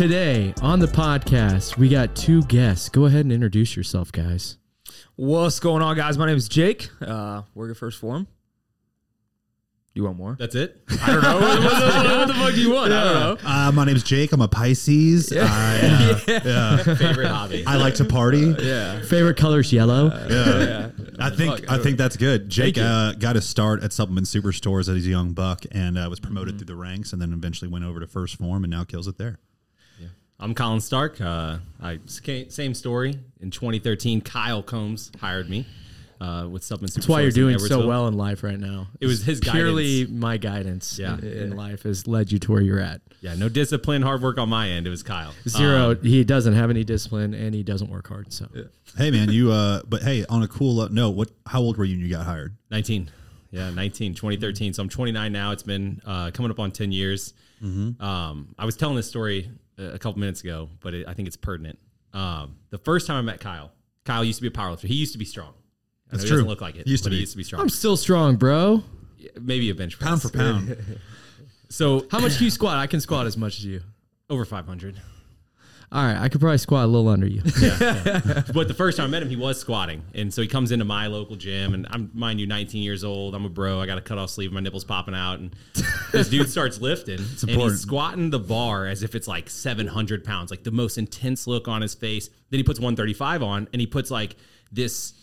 Today on the podcast, we got two guests. Go ahead and introduce yourself, guys. What's going on, guys? My name is Jake. Uh, work at 1st Phorm. You want more? That's it. I don't know. what, what the- what the fuck do you want? I don't know. Uh, my name's Jake. I'm a Pisces. I, uh, yeah. Favorite hobby. I like to party. Yeah. Favorite color's yellow. Yeah. I think Fuck, I I think that's good. Jake uh, got his start at Supplement Superstores as a young buck and uh, was promoted Mm-hmm. through the ranks, and then eventually went over to 1st Phorm and now kills it there. I'm Collin Stark. Uh, I same story. In 2013, Kyle Combs hired me uh, with Supplement That's why you're doing so well in life right now. It was his guidance. purely my guidance Yeah. in, in life has led you to where you're at. Yeah, no discipline, hard work on my end. It was Kyle. Zero. Um, he doesn't have any discipline and he doesn't work hard. So Hey man, you. Uh, but hey, on a cool uh, note, what? How old were you when you got hired? 19. Yeah, 19, 2013. So I'm 29 now. It's been uh, coming up on 10 years. Mm-hmm. Um, I was telling this story a couple minutes ago, but it, I think it's pertinent. Um, the first time I met Kyle, Kyle used to be a powerlifter. He used to be strong. I That's true. doesn't look like it. He used to but he be. used to be strong. I'm still strong, bro. Maybe a bench press. Pound for pound. So How much can you squat? I can squat as much as you. over 500. All right, I could probably squat a little under you. But the first time I met him, he was squatting, and so he comes into my local gym, and I'm mind you, 19 years old. I'm a bro. I got a cut off sleeve, my nipples popping out, and this dude starts lifting, and important. he's squatting the bar as if it's like 700 pounds, like the most intense look on his face. Then he puts 135 on, and he puts like this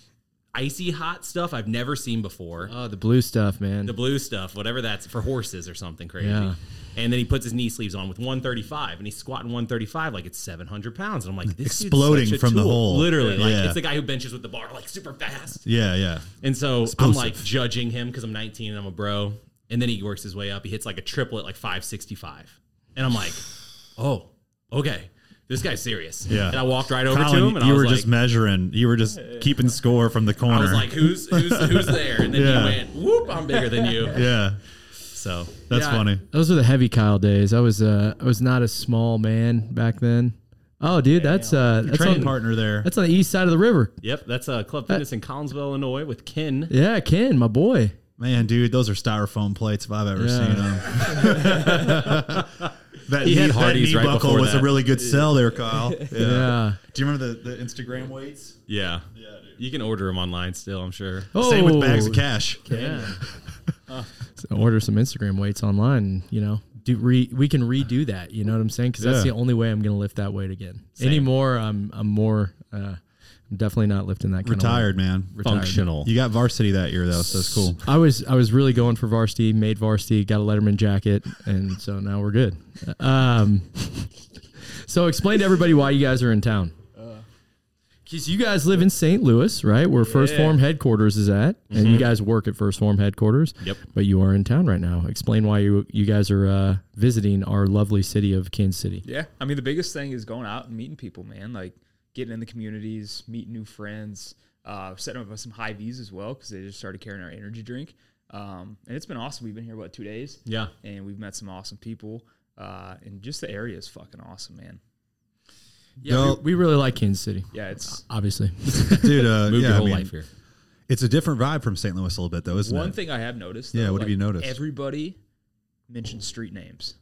icy hot stuff I've never seen before. oh, the blue stuff, man. the blue stuff, whatever that's for horses or something crazy. Yeah. And then he puts his knee sleeves on with 135, and he's squatting 135 like it's 700 pounds. And I'm like, this Exploding from the tool. hole. Literally, like Yeah. it's the guy who benches with the bar like super fast. Yeah, yeah. And so I'm like judging him because I'm 19 and I'm a bro. And then he works his way up. He hits like a triple at like 565, and I'm like, oh, okay, this guy's serious. Yeah. And I walked right over to him, and you I was were like, just measuring. You were just keeping score from the corner. I was like, who's who's who's there? And then Yeah. he went, whoop, I'm bigger than you. yeah, So that's Yeah, funny. Those were the heavy Kyle days. I was uh I was not a small man back then. Oh, dude, that's uh that's Training on, partner there. that's on the east side of the river. Yep, that's uh, Club Fitness in Collinsville, Illinois, with Ken. Yeah, Ken, my boy. Man, dude, those are styrofoam plates if I've ever Yeah. seen them. that He knee, had that knee right buckle before was a really good sell there, Kyle. Yeah. Yeah. Do you remember the, the Instagram weights? Yeah, Yeah. you can order them online still. I'm sure. Oh, Same with bags of cash. Yeah. So order some Instagram weights online. You know, do re, we can redo that. You know what I'm saying? Because that's Yeah. the only way I'm going to lift that weight again. Same. Anymore, I'm I'm more. Uh, I'm definitely not lifting that kind Retired, man. of weight. Retired. Functional. You got varsity that year though, so it's cool. I was I was really going for varsity, made varsity, got a Letterman jacket, and so now we're good. Um, so explain to everybody why you guys are in town. Because you guys live in St. Louis, right? Where First Yeah. Form headquarters is at, and you guys work at 1st Phorm headquarters. Yep. But you are in town right now. Explain why you you guys are uh, visiting our lovely city of Kansas City. Yeah. I mean, the biggest thing is going out and meeting people, man. Like getting in the communities, meeting new friends, uh, setting up some Hy-Vees as well because they just started carrying our energy drink. Um, and it's been awesome. We've been here, what, two days? Yeah. And we've met some awesome people. Uh, and just the area is fucking awesome, man. Yeah, Yo- we, we really like Kansas City, Yeah, it's obviously. Dude, uh, Moved yeah, your I whole mean, life here. it's a different vibe from St. Louis a little bit though, isn't one it? thing I have noticed. Yeah, though, what have you noticed? Everybody mentions street names.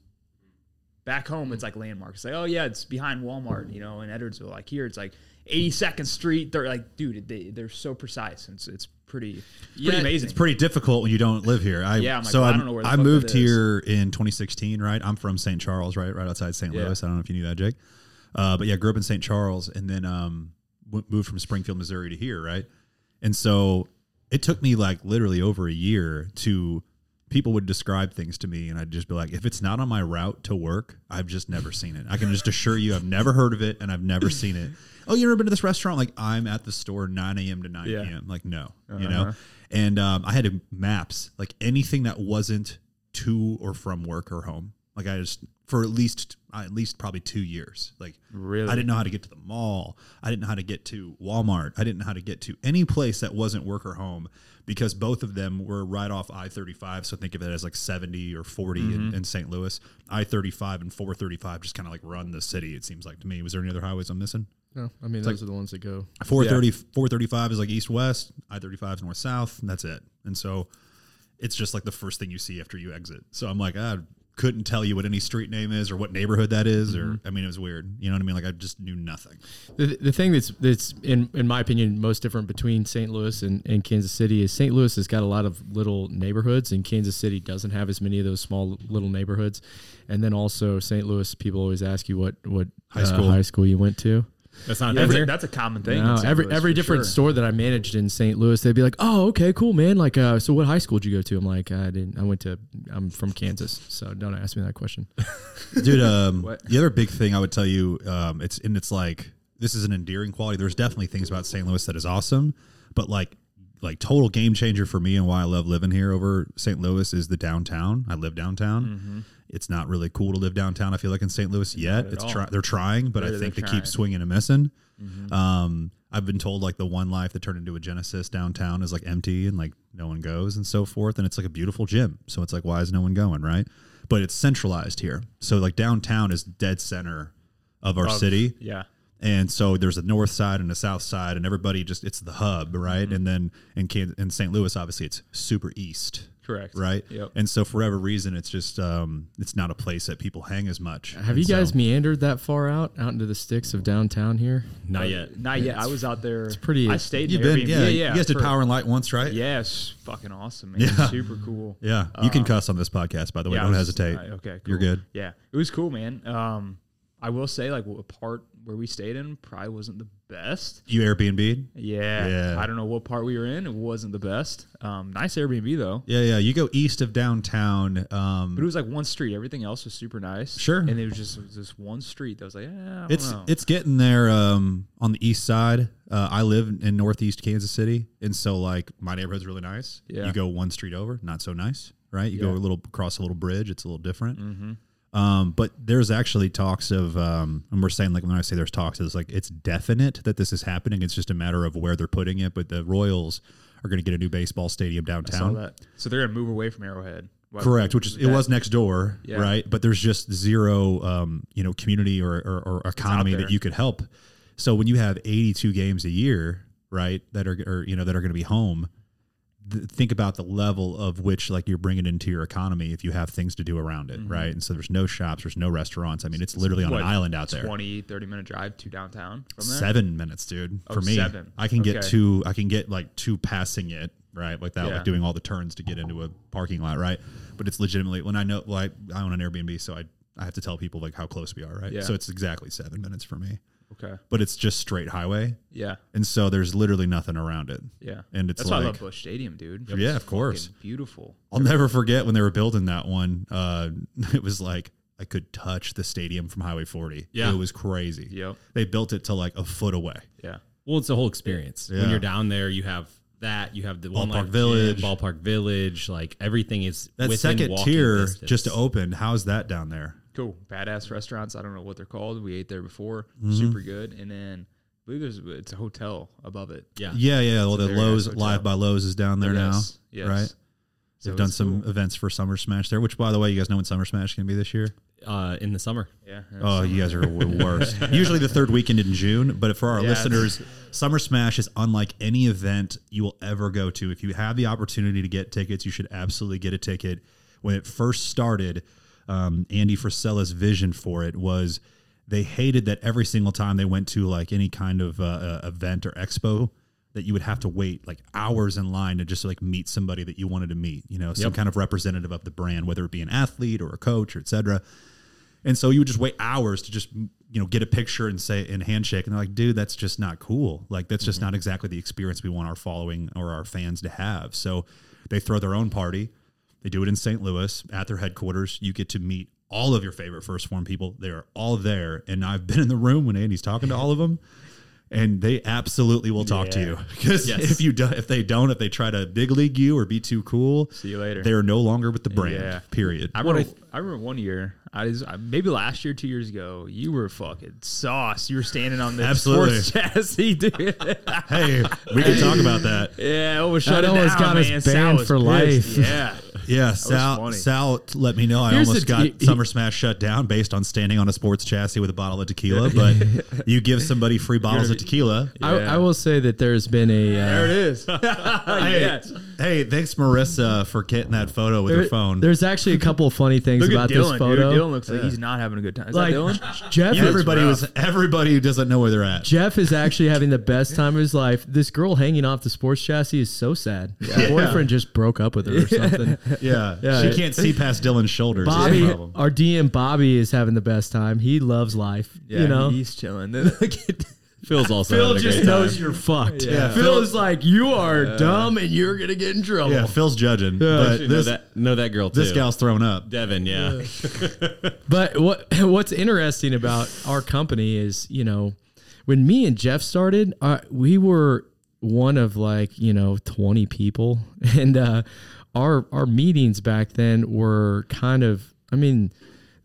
Back home, it's like landmarks. It's Like, oh yeah, it's behind Walmart, you know, in Edwardsville. Like here, it's like 82nd Street. They're like, dude, they, they're so precise. And it's, it's pretty, pretty Yeah, amazing. It's pretty difficult when you don't live here. I, Yeah, I'm like, so well, I don't know where I moved here in 2016, right? I'm from St. Charles, right? Right outside St. Yeah. Louis. I don't know if you knew that, Jake. Uh, but yeah, grew up in St. Charles and then um, moved from Springfield, Missouri to here, right? And so it took me like literally over a year to people would describe things to me and I'd just be like, if it's not on my route to work, I've just never seen it. I can just assure you I've never heard of it and I've never seen it. Oh, you ever been to this restaurant? Like I'm at the store 9 a.m. to 9 Yeah. p.m. Like, no, you know? And um, I had to maps, like anything that wasn't to or from work or home. Like I just for at least at least probably two years. Like Really? I didn't know how to get to the mall. I didn't know how to get to Walmart. I didn't know how to get to any place that wasn't work or home because both of them were right off I thirty five. So think of it as like seventy or 40 in, in St. Louis. I thirty five and four thirty five just kind of like run the city. It seems like to me. Was there any other highways I'm missing? No, I mean those are the ones that go. 430 435 is like east west i-35 is north south and that's it and so it's just like the first thing you see after you exit so i'm like ah, couldn't tell you what any street name is or what neighborhood that is, Mm-hmm. or I mean, it was weird. You know what I mean? Like I just knew nothing. The, the thing that's that's in in my opinion most different between St. Louis and, and Kansas City is St. Louis has got a lot of little neighborhoods and Kansas City doesn't have as many of those small little neighborhoods. And then also St. Louis people always ask you what what High uh, school. high school you went to. That's not Yeah, that's that's, a, here. that's a common thing. No, every Louis, every different sure. store that I managed in St. Louis, they'd be like, "Oh, okay, cool, man. Like, uh, so what high school did you go to?" I'm like, "I didn't. I went to. I'm from Kansas, so don't ask me that question." dude. Um, the other big thing I would tell you, um, it's and it's like this is an endearing quality. There's definitely things about St. Louis that is awesome, but like like total game changer for me and why I love living here over St. Louis is the downtown. I live downtown. It's not really cool to live downtown. I feel like in St. Louis yet. It's try, they're trying, but I They're- think they keep swinging and missing. Um, I've been told like the one life that turned into a Genesis downtown is like empty and like no one goes and so forth. And it's like a beautiful gym. So it's like, why is no one going? Right. But it's centralized here. So like downtown is dead center of our Of- city. Yeah. And so there's a north side and a south side, and everybody just it's the hub, right? And then in Can- in St. Louis, obviously, it's super east, Correct. right? Yep. And so for whatever reason, it's just um, it's not a place that people hang as much. Have And you guys so- meandered that far out, out into the sticks of downtown here? not yet. Not yet. I was out there. It's pretty- I stayed. You've been, yeah, yeah, yeah. You guys did for- Power and Light once, right? Yes, fucking awesome, man. Yeah. Super cool. Yeah. You can cuss on this podcast, by the way. Yeah, Don't was- hesitate. uh, okay, You're good. Yeah, it was cool, man. Um, I will say, like, what part where we stayed in probably wasn't the best. You Airbnb? Yeah, Yeah. I don't know what part we were in. It wasn't the best. Um, nice Airbnb though. Yeah, yeah. You go east of downtown. But it Um, was like one street. Everything else was super nice. Sure. And it was just it was this one street that was like, yeah, I don't it's know. it's getting there um, on the east side. Uh, I live in northeast Kansas City, and so like my neighborhood's really nice. Yeah. You go one street over, not so nice, right? You go a little across a little bridge, it's a little different. mm-hmm. Um, but there's actually talks of, um, and we're saying like when I say there's talks, it's like it's definite that this is happening. It's just a matter of where they're putting it. But the Royals are going to get a new baseball stadium downtown. that. So they're gonna move away from Arrowhead. Why- Correct, which is it was next door, Yeah. right? But there's just zero, um, you know, community or, or, or economy that you could help. So when you have 82 games a year, right, that are or you know that are going to be home, th- think about the level of which like you're bringing into your economy if you have things to do around it, right? Mm-hmm. And so there's no shops, there's no restaurants. I mean, it's literally on what, an island out there. 20, 30 minute drive to downtown from there. Seven minutes, dude. Oh, for me, seven. I can get two. I can get like two passing it right, like that, Yeah. like doing all the turns to get into a parking lot, right? But it's legitimately when I know, like I own an Airbnb, so I I have to tell people like how close we are, right? Yeah. So it's exactly seven minutes for me, Okay. but it's just straight highway, Yeah. and so there's literally nothing around it. Yeah. And it's That's why I love Busch Stadium, dude. Yeah, of course. fucking Beautiful. I'll never forget when they were building that one. Uh, it was like I could touch the stadium from Highway 40. Yeah. it was crazy. Yep. They built it to like a foot away. Yeah. Well, it's the whole experience. Yeah. When you're down there, you have that. You have the Ballpark life gym, Village. ballpark village. Like everything is That within second tier distance. just opened. How's that down there? Cool. Badass restaurants. I don't know what they're called. We ate there before. Mm-hmm. Super good. And then I believe there's it's a hotel above it. Yeah. Yeah, yeah. Well, the very nice Loews hotel. Live by Loews is down there Yes, now, yes. right? So They've done some cool. events for Summer Smash there. Which, by the way, you guys know when Summer Smash is going to be this year? Uh, in the summer. Yeah. Oh, you guys are w- worse. Usually the third weekend in June, but for our Yeah, listeners, Summer Smash is unlike any event you will ever go to. If you have the opportunity to get tickets, you should absolutely get a ticket. When it first started, um, Andy Frisella's vision for it was they hated that every single time they went to like any kind of uh, uh, event or expo that you would have to wait like hours in line to just like meet somebody that you wanted to meet, you know, some Yep. kind of representative of the brand, whether it be an athlete or a coach or et cetera. And so you would just wait hours to just you know get a picture and say and handshake, and they're like, "Dude, that's just not cool. Like that's just not exactly the experience we want our following or our fans to have." So they throw their own party. They do it in St. Louis at their headquarters. You get to meet all of your favorite 1st Phorm people. They are all there, and I've been in the room when Andy's talking to all of them. And they absolutely will talk to you because Yes. if you do, if they don't, if they try to big league you or be too cool, See you later. They are no longer with the brand. Yeah. Period. I remember, I remember one year, I was maybe last year, two years ago. You were fucking sauce. You were standing on the Absolutely. sports chassis, dude. hey, we can talk about that. yeah, almost shut That it almost down, got us man. Sal banned was for pissed. life. Yeah, Yeah, Sal. Sal let me know I Here's almost the- got he- he- Summer Smash shut down based on standing on a sports chassis with a bottle of tequila. But you give somebody free bottles of tequila. I, Yeah. I will say that there's been a uh, there it is. yes. Hey, thanks Marissa for getting that photo with her There- phone. There's actually a couple of funny things Look about at Dylan, this photo. dude. Dylan looks like he's not having a good time. Is like that Dylan? Jeff, is, everybody was everybody who doesn't know where they're at. Jeff is actually having the best time of his life. This girl hanging off the sports chassis is so sad. Her boyfriend just broke up with her or something. Yeah, Yeah. she can't see past Dylan's shoulders. is the Bobby, problem. our DM Bobby is having the best time. He loves life. you know, he's chilling. Phil's also Phil having a just great knows time. you're fucked. Yeah. Phil is like, you are dumb and you're gonna get in trouble. Yeah, Phil's judging, You but know this that know that girl too. this gal's thrown up. Devin, yeah. But what what's interesting about our company is, you know, when me and Jeff started, uh, we were one of like you know twenty people, and uh, our our meetings back then were kind of, I mean,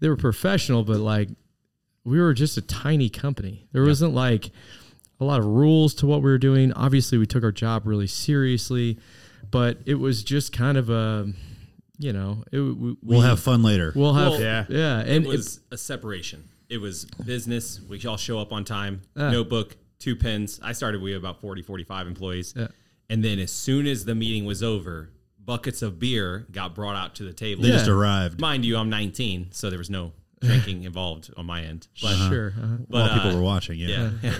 they were professional, but like we were just a tiny company. There wasn't like a lot of rules to what we were doing. Obviously, we took our job really seriously, but it was just kind of a, you know, it, we, We'll have fun later. We'll have Well, yeah, yeah. and it was a separation. It was business. We all show up on time. Yeah. Notebook, two pens. I started. We had about 40, 45 employees. Yeah. And then as soon as the meeting was over, buckets of beer got brought out to the table. they just arrived Mind you, I'm 19, so there was no drinking involved on my end. But sure. uh-huh. while but, people uh, were watching. Yeah, yeah,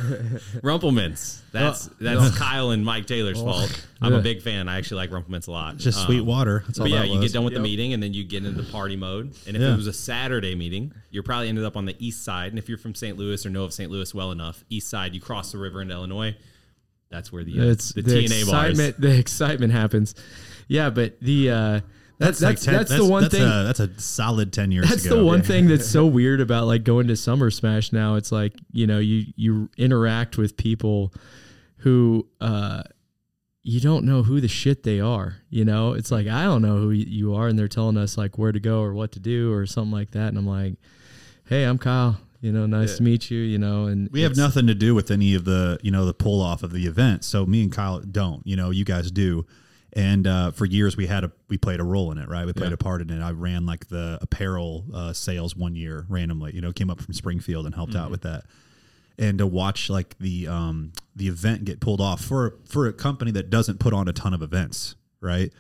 Rumplemans. That's that's Kyle and Mike Taylor's fault. I'm a big fan. I actually like Rumplemans a lot. just Um, sweet water. That's all But yeah, that you was. get done with the meeting and then you get into the party mode. And if Yeah. it was a Saturday meeting, you're probably ended up on the east side. And if you're from St. Louis or know of St. Louis well enough, east side, you cross the river into Illinois. That's where the uh, it's the, the, TNA bars. excitement. The excitement happens. Yeah, but the uh, that's that's like that's, 10 the one that's thing. A, that's a solid ten years. that's ago. the one thing that's so weird about like going to Summer Smash now. It's like you know you you interact with people who uh you don't know who the shit they are. You know, it's like I don't know who you are, and they're telling us like where to go or what to do or something like that, and I'm like, hey, I'm Kyle. You know, nice to meet you. You know, and We have nothing to do with any of the you know the pull off of the event. So me and Kyle don't. You know, you guys do. And uh, for years we had a we played a role in it, right? We played Yeah. a part in it. I ran like the apparel uh, sales one year randomly. You know, came up from Springfield and helped out with that. And to watch like the um, the event get pulled off for for a company that doesn't put on a ton of events, right?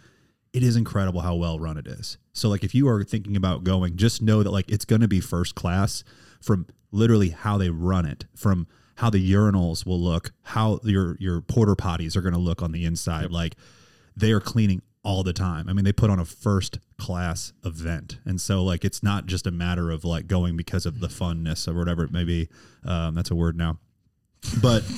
It is incredible how well run it is. So like if you are thinking about going, just know that like it's going to be first class from literally how they run it, from how the urinals will look, how your your porter potties are going to look on the inside. Like they are cleaning all the time. I mean, they put on a first class event, and so like it's not just a matter of like going because of the funness or whatever it may be. Um, that's a word now, but.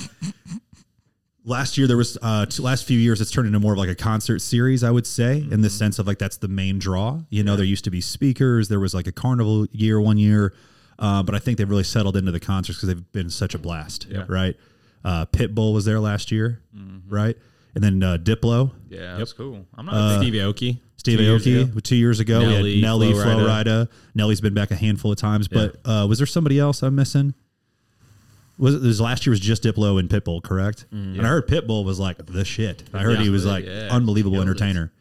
Last year, there was uh, t- last few years, it's turned into more of like a concert series, I would say, in the sense of like that's the main draw. You know, there used to be speakers, there was like a carnival year one year, uh, but I think they've really settled into the concerts because they've been such a blast, right? Uh, Pitbull was there last year, right? And then uh, Diplo, Yeah, that's cool. I'm not. a big Steve Aoki. Steve two years Aoki ago. two years ago. we Nelly, had Nelly, Flo Flo Rida. Rida. Nelly's been back a handful of times, but uh, was there somebody else I'm missing? Was it this last year was just Diplo and Pitbull, correct? And I heard Pitbull was like the shit. I heard Yeah. he was like Yeah. unbelievable Killed it. entertainer.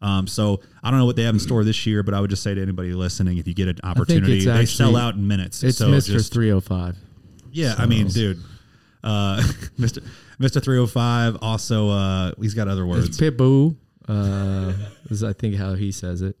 Um, so I don't know what they have in store this year, but I would just say to anybody listening, if you get an it's opportunity, they sell actually- out in minutes. It's so Mr. just- 305. yeah, I mean, dude, uh, Mr. Mr. 305 also uh, he's got other words. It's Pitbull. Uh, is I think how he says it.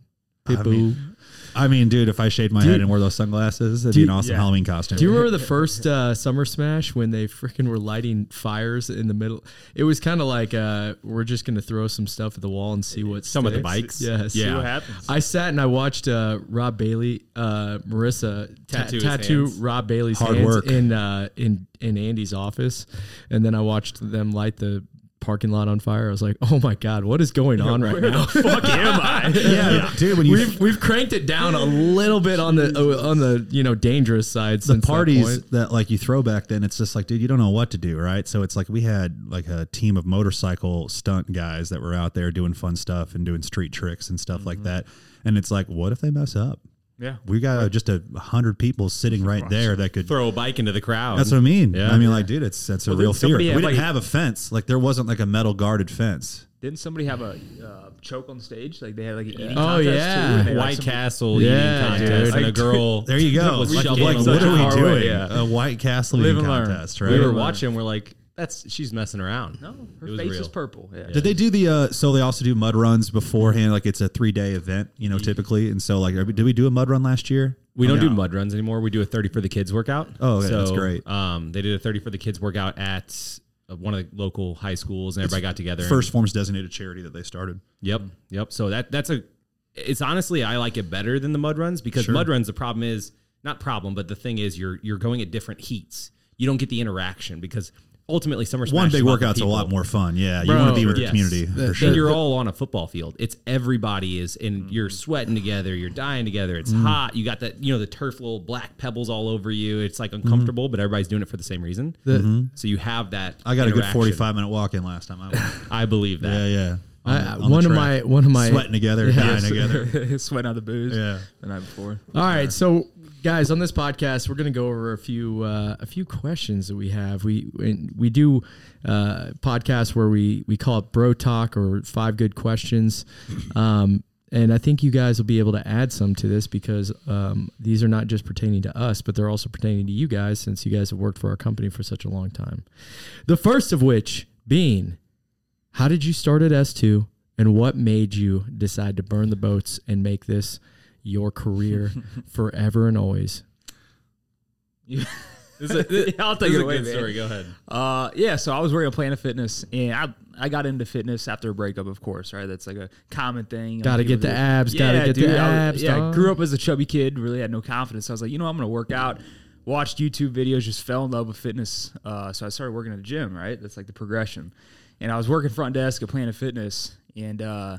Pitbull. mean, I mean, dude, if I shaved my Do you- head and wore those sunglasses, it'd do be an awesome yeah. Halloween costume. Do you remember the first uh, Summer Smash when they freaking were lighting fires in the middle? It was kind of like uh, we're just gonna throw some stuff at the wall and see what. Some of the bikes? Yes. See Yeah. what happens. I sat and I watched uh, Rob Bailey, uh, Marissa ta- Tattoo tattoo. Rob Bailey's Hard hands work. in uh, in in Andy's office, and then I watched them light the parking lot on fire. I was like, oh my god, what is going on right now? Fuck am I? yeah, dude, when you We've we've cranked it down a little bit on the uh, on the you know dangerous side. the since that parties point. that, like you throw back then, it's just like, dude, you don't know what to do, right? So it's like we had like a team of motorcycle stunt guys that were out there doing fun stuff and doing street tricks and stuff like that. And it's like, what if they mess up? Yeah. We got just a hundred people sitting right there that could Throw a bike into the crowd. That's what I mean. Yeah. I mean, like, dude, it's that's a Well, real fear. somebody We didn't like- have a fence. Like, there wasn't like a metal guarded fence. Didn't somebody have a uh, choke on stage? Like they had like an eating Oh, contest yeah. too. and like, White Castle Yeah, eating contest dude. and a girl. There you go. was like, like, what are we doing? yeah. A White Castle Live eating and learn. contest, We were watching. We're like, that's she's messing around. No, her It was face real. is purple. Yeah. Did they do the? uh So they also do mud runs beforehand. Like it's a three day event, you know, typically. And so, like, did we do a mud run last year? We don't No. do mud runs anymore. We do a 30 for the kids workout. Oh, okay, that's great. Um, they did a 30 for the kids workout at uh, one of the local high schools, and everybody got together. and- First Forms designated charity that they started. Yep, yep. So that that's a. It's honestly I like it better than the mud runs because Sure. mud runs the problem is not problem, but the thing is you're you're going at different heats. You don't get the interaction because ultimately summer One big is about the workout's a lot more fun. Yeah, you want to be with yes. the community The- for sure. And you're all on a football field. It's everybody is, and you're sweating together. You're dying together. It's Mm. hot. You got that, you know, the turf little black pebbles all over you. It's like uncomfortable, but everybody's doing it for the same reason. The- So you have that. Mm-hmm. I got a good 45 minute walk in last time I. I believe that. yeah, yeah. On I, on one of my one of my sweating together, Yeah. dying together. Sweating out the booze. Yeah. The night before. All right, so guys, on this podcast, we're going to go over a few uh, a few questions that we have. We we- do uh, podcasts where we we call it Bro Talk or Five Good Questions, um, and I think you guys will be able to add some to this because um, these are not just pertaining to us, but they're also pertaining to you guys since you guys have worked for our company for such a long time. The first of which being, how did you start at S two, and what made you decide to burn the boats and make this your career forever and always? This is, I'll this take it a away, good man. story. Go ahead. Uh, yeah, so I was working at Planet Fitness, and I I got into fitness after a breakup, of course, right? That's like a common thing. Gotta get the abs, gotta get the dude, I abs, yeah, I grew up as a chubby kid, really had no confidence. So I was like, you know, I'm gonna work out. Watched YouTube videos, just fell in love with fitness. Uh, so I started working at a gym, right? That's like the progression. And I was working front desk at Planet Fitness, and uh,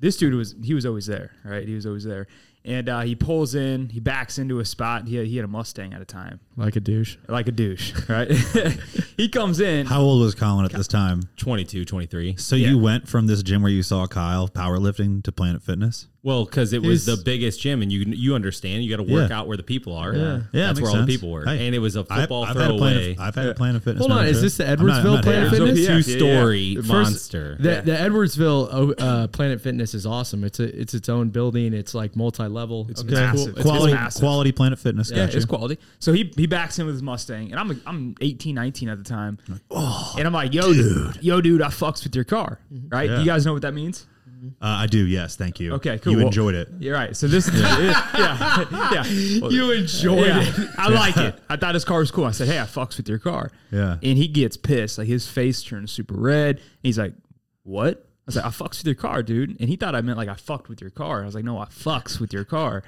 this dude was he was always there, right? He was always there. And uh, he pulls in, he backs into a spot. He had, he had a Mustang at a time, Like a douche. like a douche, right? he comes in. How old was Collin at this time? 22, 23. So Yeah. you went from this gym where you saw Kyle powerlifting to Planet Fitness? Well, because it was He's- the biggest gym, and you you understand you got to work Yeah. out where the people are. Yeah. Yeah, that's makes where all the people were, Hey, and it was a football I've, had a Planet, throwaway. I've had a Planet Fitness. Hold on, is this the I'm not- I'm Edwardsville not Planet hating. Fitness? Two Yeah, story First- monster. The, Yeah. the Edwardsville oh, uh, Planet Fitness is awesome. It's a it's its own building. It's like multi level. It's, Okay. massive. It's quality, massive. quality Planet Fitness. Yeah, gotcha. it's quality. So he he backs in with his Mustang, and I'm I'm 18, 19 at the time, and I'm like, yo, dude, yo, dude, I fucks with your car, right? Yeah. You guys know what that means? Uh, I do. Yes, thank you. Okay, cool. You Well- enjoyed it. You're right. So this, yeah, yeah. Well, You enjoyed yeah, it. I like it. I thought his car was cool. I said, hey, I fucks with your car. Yeah. And he gets pissed. Like his face turns super red. He's like, what? I was like, I fucks with your car, dude. And he thought I meant like I fucked with your car. I was like, no, I fucks with your car.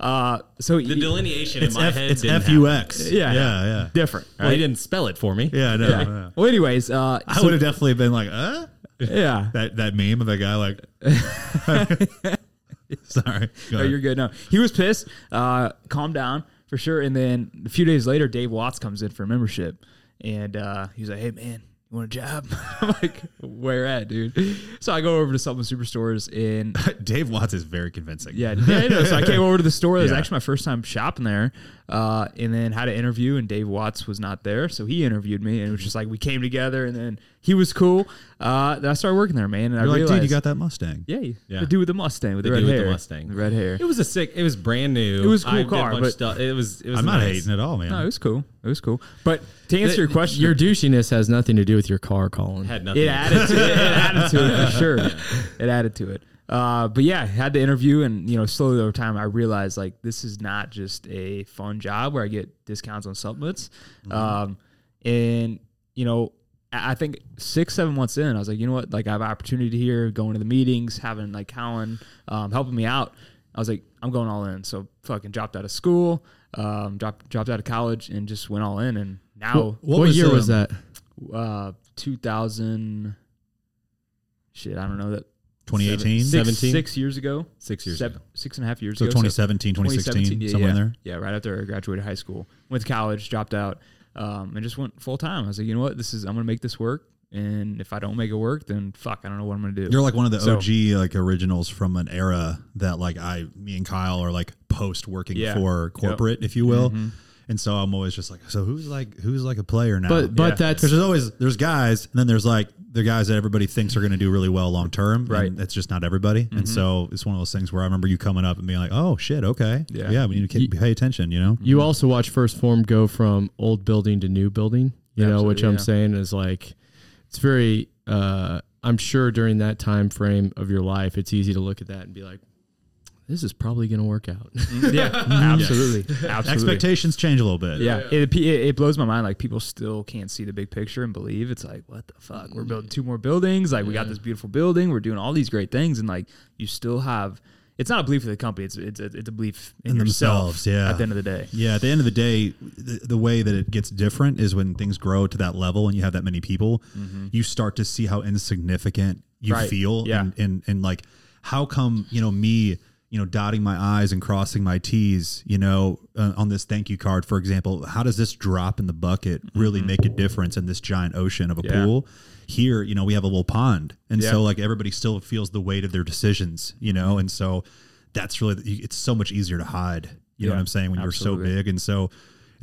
Uh, so the he- delineation It's in my F, head. it's didn't F U X. Yeah. yeah, yeah. different. happen. Well, he right? didn't spell it for me. Yeah, no. Yeah. yeah. Well, anyways, uh, I so- would have definitely been like, uh? Yeah. That that meme of that guy like. Sorry. Go No, you're good. No, he was pissed. Uh, calm down for sure. And then a few days later, Dave Watts comes in for membership, and uh, he's like, "Hey, man." You want a job? I'm like, where at, dude? So I go over to Supplement Superstores and Dave Watts is very convincing. yeah, yeah, I know. so I came over to the store. It was Yeah. actually my first time shopping there, uh, and then had an interview, and Dave Watts was not there, so he interviewed me, and it was just like we came together, and then he was cool. Uh, then I started working there, man, and I You're like, realized, dude, you got that Mustang. yeah, Yeah. the dude with the Mustang with the, The red dude with hair, the Mustang. the red hair. It was a sick. It was brand new. It was a cool I car, but- stuff. It was. It was. I'm not hating at all, man. No, it was cool. It was cool. But to answer your question, Your douchiness has nothing to do with your car, Collin. Had nothing. it added to it. It added to it for sure. It added to it. Uh, but yeah, had the interview, and you know, slowly over time, I realized like this is not just a fun job where I get discounts on supplements. Um, and you know, I think six, seven months in, I was like, you know what? Like, I have opportunity here, going to the meetings, having like Collin um, helping me out. I was like, I'm going all in. So fucking dropped out of school, um, dropped dropped out of college, and just went all in. And now, what was, year was um, that? uh, 2000. Shit, I don't know that. 2018? Six, 17? six years ago. Six years Seven, ago. six and a half years So ago. 2017, 2016, yeah, somewhere yeah. in there. Yeah, right after I graduated high school. Went to college, dropped out, um, and just went full time. I was like, you know what? This is I'm gonna make this work. And if I don't make it work, then fuck, I don't know what I'm gonna do. You're like one of the So- OG like originals from an era that like I, me and Kyle are like post working Yeah. for corporate, if you will. Mm-hmm. And so I'm always just like, so who's like who's like a player now? But but Yeah. that's there's always there's guys, and then there's like the guys that everybody thinks are going to do really well long term, Right. And it's just not everybody. And so it's one of those things where I remember you coming up and being like, oh shit, okay, Yeah. yeah, we need to keep, pay attention, you know. you also watch 1st Phorm go from old building to new building. You know, which Absolutely, I'm saying is like, it's very. uh I'm sure during that time frame of your life, it's easy to look at that and be like, "This is probably going to work out." yeah, absolutely, absolutely. Expectations change a little bit. Yeah, It, it it blows my mind. Like people still can't see the big picture and believe. It's like, what the fuck? We're building two more buildings. Like we got this beautiful building. We're doing all these great things, and like you still have. It's not a belief of the company. It's it's a, it's a belief in, In themselves, yeah. At the end of the day. Yeah, at the end of the day, the, the way that it gets different is when things grow to that level and you have that many people, mm-hmm. you start to see how insignificant you Right. feel. Yeah. And, and, and like, how come, you know, me, you know, dotting my I's and crossing my T's, you know, uh, on this thank you card, for example, how does this drop in the bucket really make a difference in this giant ocean of a Yeah. pool? Here, you know, we have a little pond. And Yeah. so, like, everybody still feels the weight of their decisions, you know? And so that's really, it's so much easier to hide. You know what I'm saying? When you're so big. And so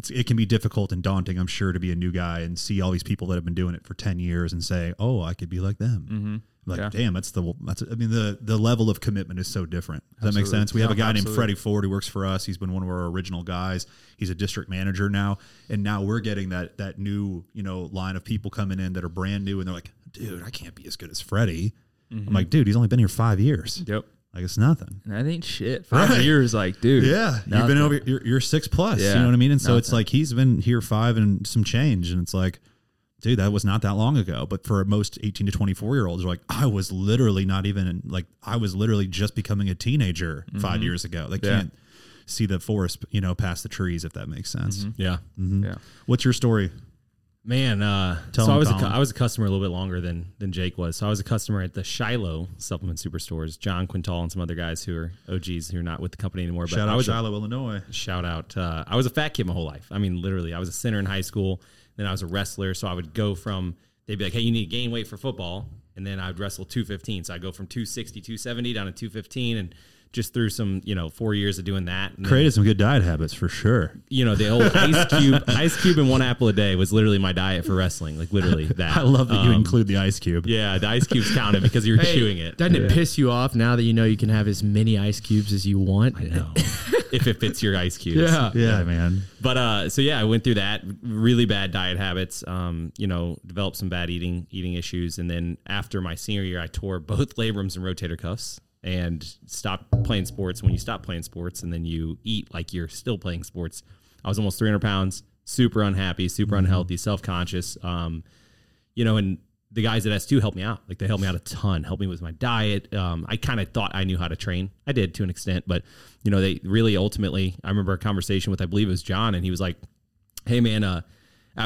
it can be difficult and daunting, I'm sure, to be a new guy and see all these people that have been doing it for 10 years and say, oh, I could be like them. Mm-hmm. Like, Yeah. damn, that's the, that's, I mean, the, the level of commitment is so different. Does that make sense? We have a guy named absolutely. Freddie Ford who works for us. He's been one of our original guys. He's a district manager now. And now we're getting that, that new, you know, line of people coming in that are brand new and they're like, dude, I can't be as good as Freddie. Mm-hmm. I'm like, dude, he's only been here five years. Yep. Like, it's nothing. And that ain't shit. Five Right. years, like, dude. Yeah, you've been over. You're, you're six plus. Yeah, you know what I mean? And so it's like he's been here five and some change, and it's like, dude, that was not that long ago. But for most 18 to 24 year olds, are like I was literally not even like I was literally just becoming a teenager five years ago. They Mm-hmm. Yeah. can't see the forest, you know, past the trees if that makes sense. Yeah. Yeah. What's your story? Man, uh, Tell so I was a. I was a customer a little bit longer than than Jake was. So I was a customer at the Shiloh supplement superstores. John Quintal and some other guys who are OGs who are not with the company anymore. But Shout I out was a- Shiloh, Illinois. shout out. Uh, I was a fat kid my whole life. I mean, literally, I was a center in high school. Then I was a wrestler. So I would go from, they'd be like, hey, you need to gain weight for football. And then I would wrestle 215. So I'd go from 260, 270 down to 215. And just through some, you know, four years of doing that. And then, Created some good diet habits for sure. you know, the old ice cube, ice cube and one apple a day was literally my diet for wrestling. Like literally that. I love that you Um, include the ice cube. Yeah, the ice cubes counted because you were Hey, chewing it. Doesn't it piss you off now that you know you can have as many ice cubes as you want? I know. if it fits your ice cubes. Yeah. Yeah, man. But uh, so yeah, I went through that really bad diet habits. Um, you know, developed some bad eating eating issues, and then after my senior year, I tore both labrums and rotator cuffs, and stop playing sports. When you stop playing sports, and then you eat like you're still playing sports, I was almost 300 pounds, super unhappy, super unhealthy, self conscious. Um, you know, and the guys at S2 helped me out. Like they helped me out a ton, helped me with my diet. Um, I kind of thought I knew how to train. I did to an extent, but you know, they really ultimately, I remember a conversation with, I believe it was John, and he was like, Hey man, uh,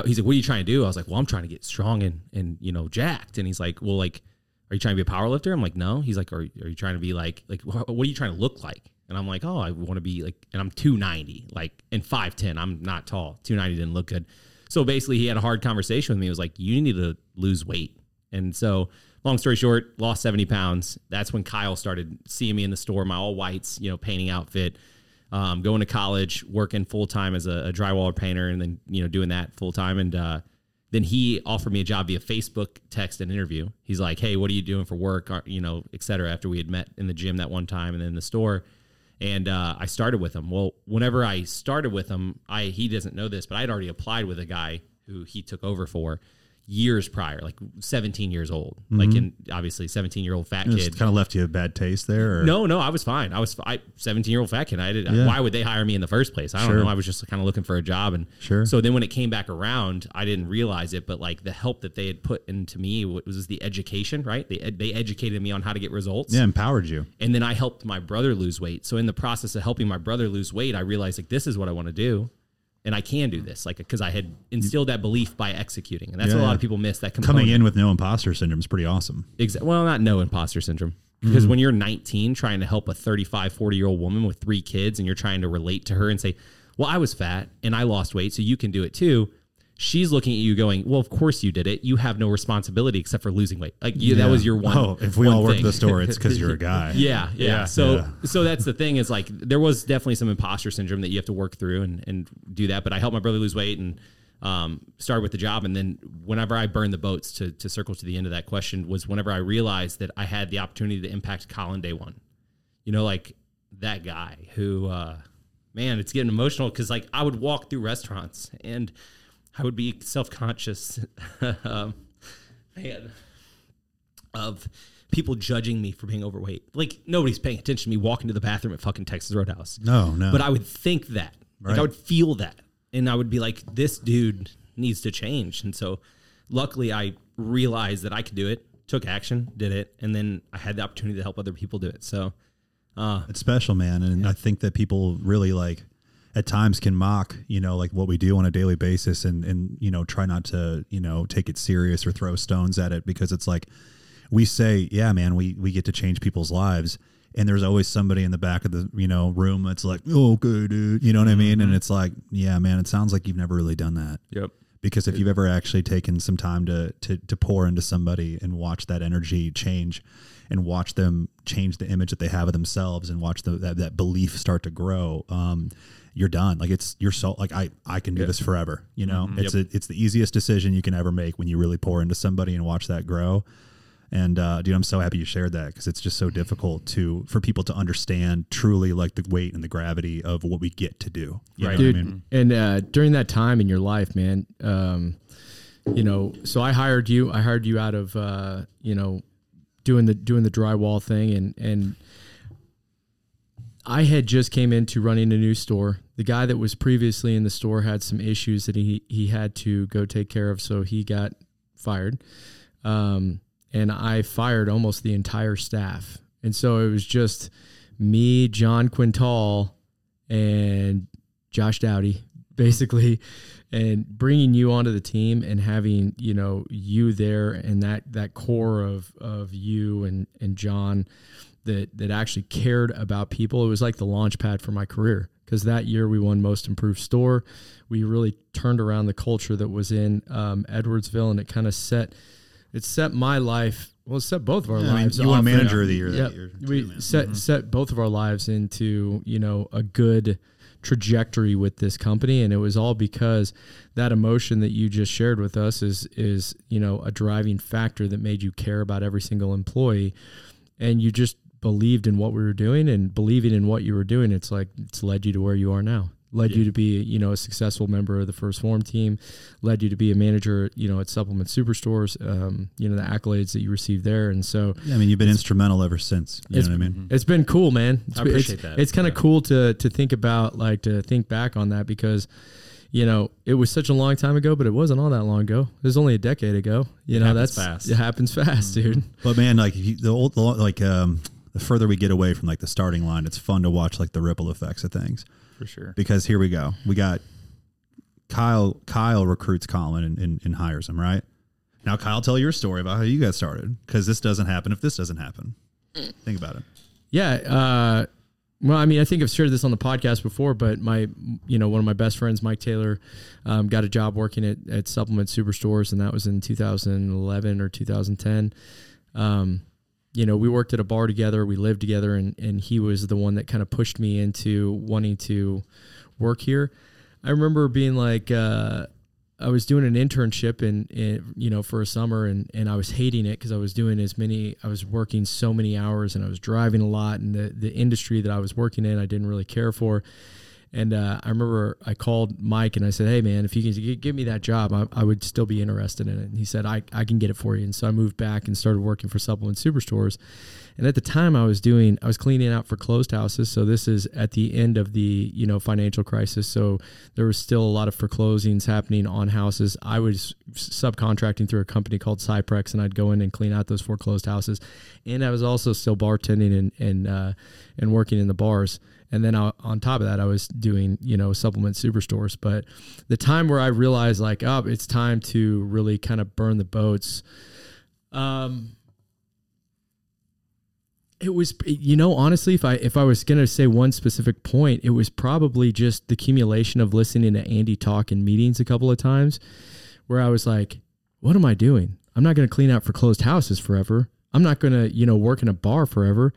he's like, what are you trying to do? I was like, well, I'm trying to get strong and, and, you know, jacked. And he's like, well, like, are you trying to be a power lifter? I'm like, no. He's like, are, are you trying to be like, like, wh- what are you trying to look like? And I'm like, oh, I want to be like, and I'm 290, like, and 5'10. I'm not tall. 290 didn't look good. So basically, he had a hard conversation with me. He was like, you need to lose weight. And so, long story short, lost 70 pounds. That's when Kyle started seeing me in the store, my all whites, you know, painting outfit, um, going to college, working full time as a, a drywall painter, and then, you know, doing that full time. And, uh, then he offered me a job via Facebook text and interview. He's like, "Hey, what are you doing for work?" Are- You know, et cetera. After we had met in the gym that one time and then in the store, and uh, I started with him. Well, whenever I started with him, I he doesn't know this, but I'd already applied with a guy who he took over for years prior, like 17 years old, mm-hmm. like in obviously 17 year old fat kid. Just kind of left you a bad taste there. Or? No, no, I was fine. I was I, 17 year old fat kid. I did. Yeah. Why would they hire me in the first place? I don't Sure. know. I was just kind of looking for a job, and Sure. So then when it came back around, I didn't realize it, but like the help that they had put into me wa- was the education. Right? They ed- they educated me on how to get results. Yeah, empowered you. And then I helped my brother lose weight. So in the process of helping my brother lose weight, I realized like this is what I want to do. And I can do this, like because I had instilled that belief by executing, and that's Yeah, what a lot of people miss. That component. Coming in with no imposter syndrome is pretty awesome. Exa- well, not no imposter syndrome. Mm-hmm. Because when you're 19 trying to help a 35, 40 year old woman with three kids and you're trying to relate to her and say, well, I was fat and I lost weight, so you can do it too. She's looking at you going, well, of course you did it. You have no responsibility except for losing weight. Like you, that was your one. Oh, if we all work the store, it's because you're a guy. Yeah, yeah. Yeah. So Yeah. so that's the thing is like there was definitely some imposter syndrome that you have to work through and, and do that. But I helped my brother lose weight and um, started with the job. And then whenever I burned the boats to to circle to the end of that question was whenever I realized that I had the opportunity to impact Collin day one. You know, like that guy who uh man, it's getting emotional because like I would walk through restaurants and I would be self conscious, um, man, of people judging me for being overweight. Like nobody's paying attention to me walking to the bathroom at fucking Texas Roadhouse. No, no. But I would think that. Like I would feel that. And I would be like, this dude needs to change. And so luckily I realized that I could do it, took action, did it, and then I had the opportunity to help other people do it. So uh It's special, man, and I think that people really like at times can mock, you know, like what we do on a daily basis, and and you know try not to you know take it serious or throw stones at it because it's like we say, yeah, man, we we get to change people's lives. And there's always somebody in the back of the you know room that's like, oh, okay, dude, you know what I mean? And it's like, yeah, man, it sounds like you've never really done that Yep. because if you've ever actually taken some time to to to pour into somebody and watch that energy change and watch them change the image that they have of themselves and watch the, that, that belief start to grow um you're done like it's you're so like i i can do this forever you know it's a, it's the easiest decision you can ever make when you really pour into somebody and watch that grow and uh, dude, I'm so happy you shared that because it's just so difficult to for people to understand truly like the weight and the gravity of what we get to do. You know what I dude. mean? And uh, during that time in your life, man, um, you know, so I hired you. I hired you out of uh, you know doing the doing the drywall thing, and and I had just came into running a new store. The guy that was previously in the store had some issues that he he had to go take care of, so he got fired. Um, and I fired almost the entire staff, and so it was just me, John Quintal, and Josh Dowdy, basically, and bringing you onto the team and having you know you there and that that core of of you and and John that that actually cared about people. It was like the launch pad for my career because that year we won most improved store. We really turned around the culture that was in um, Edwardsville, and it kind of set it set my life. Well, it set both of our Yeah, lives. you won manager of the year that year. we too, man. set set both of our lives into you know a good trajectory with this company, and it was all because that emotion that you just shared with us is is you know a driving factor that made you care about every single employee, and you just believed in what we were doing and believing in what you were doing. It's like it's led you to where you are now. Led you to be, you know, a successful member of the 1st Phorm team. Led you to be a manager, you know, at Supplement Superstores. Um, you know the accolades that you received there, and so Yeah, I mean, you've been instrumental ever since. You know what I mean? it's been cool, man. It's, I appreciate it's, that. It's kind of cool to to think about, like to think back on that because, you know, it was such a long time ago, but it wasn't all that long ago. It was only a decade ago. You know, that's fast. It happens fast, dude. But man, like if you, the old, like um, the further we get away from like the starting line, it's fun to watch like the ripple effects of things. for sure. Because here we go, we got Kyle. Kyle recruits Collin and, and, and hires him. Right now, Kyle, tell your story about how you got started. Because this doesn't happen if this doesn't happen. Think about it. Yeah. Uh, well, I mean, I think I've shared this on the podcast before, but my, you know, one of my best friends, Mike Taylor, um, got a job working at, at Supplement Superstores, and that was in 2011 or 2010. Um, you know, we worked at a bar together, we lived together, and and he was the one that kind of pushed me into wanting to work here. I remember being like, uh, I was doing an internship in, in you know for a summer and and I was hating it because I was doing as many I was working so many hours and I was driving a lot and the the industry that I was working in I didn't really care for and uh, I remember I called Mike and I said hey man if you can give me that job I, I would still be interested in it. And he said I, I can get it for you. And so I moved back and started working for Supplement Superstores and at the time I was doing I was cleaning out for closed houses. So this is at the end of the you know financial crisis. So there was still a lot of foreclosings happening on houses. I was subcontracting through a company called Cyprexx and I'd go in and clean out those foreclosed houses. And I was also still bartending and and uh, and working in the bars. And then on top of that I was doing you know supplement superstores. But the time where I realized like oh it's time to really kind of burn the boats um it was you know honestly if i if i was going to say one specific point it was probably just the accumulation of listening to andy talk in meetings a couple of times where i was like what am i doing? I'm not going to clean out for closed houses forever. I'm not going to you know work in a bar forever.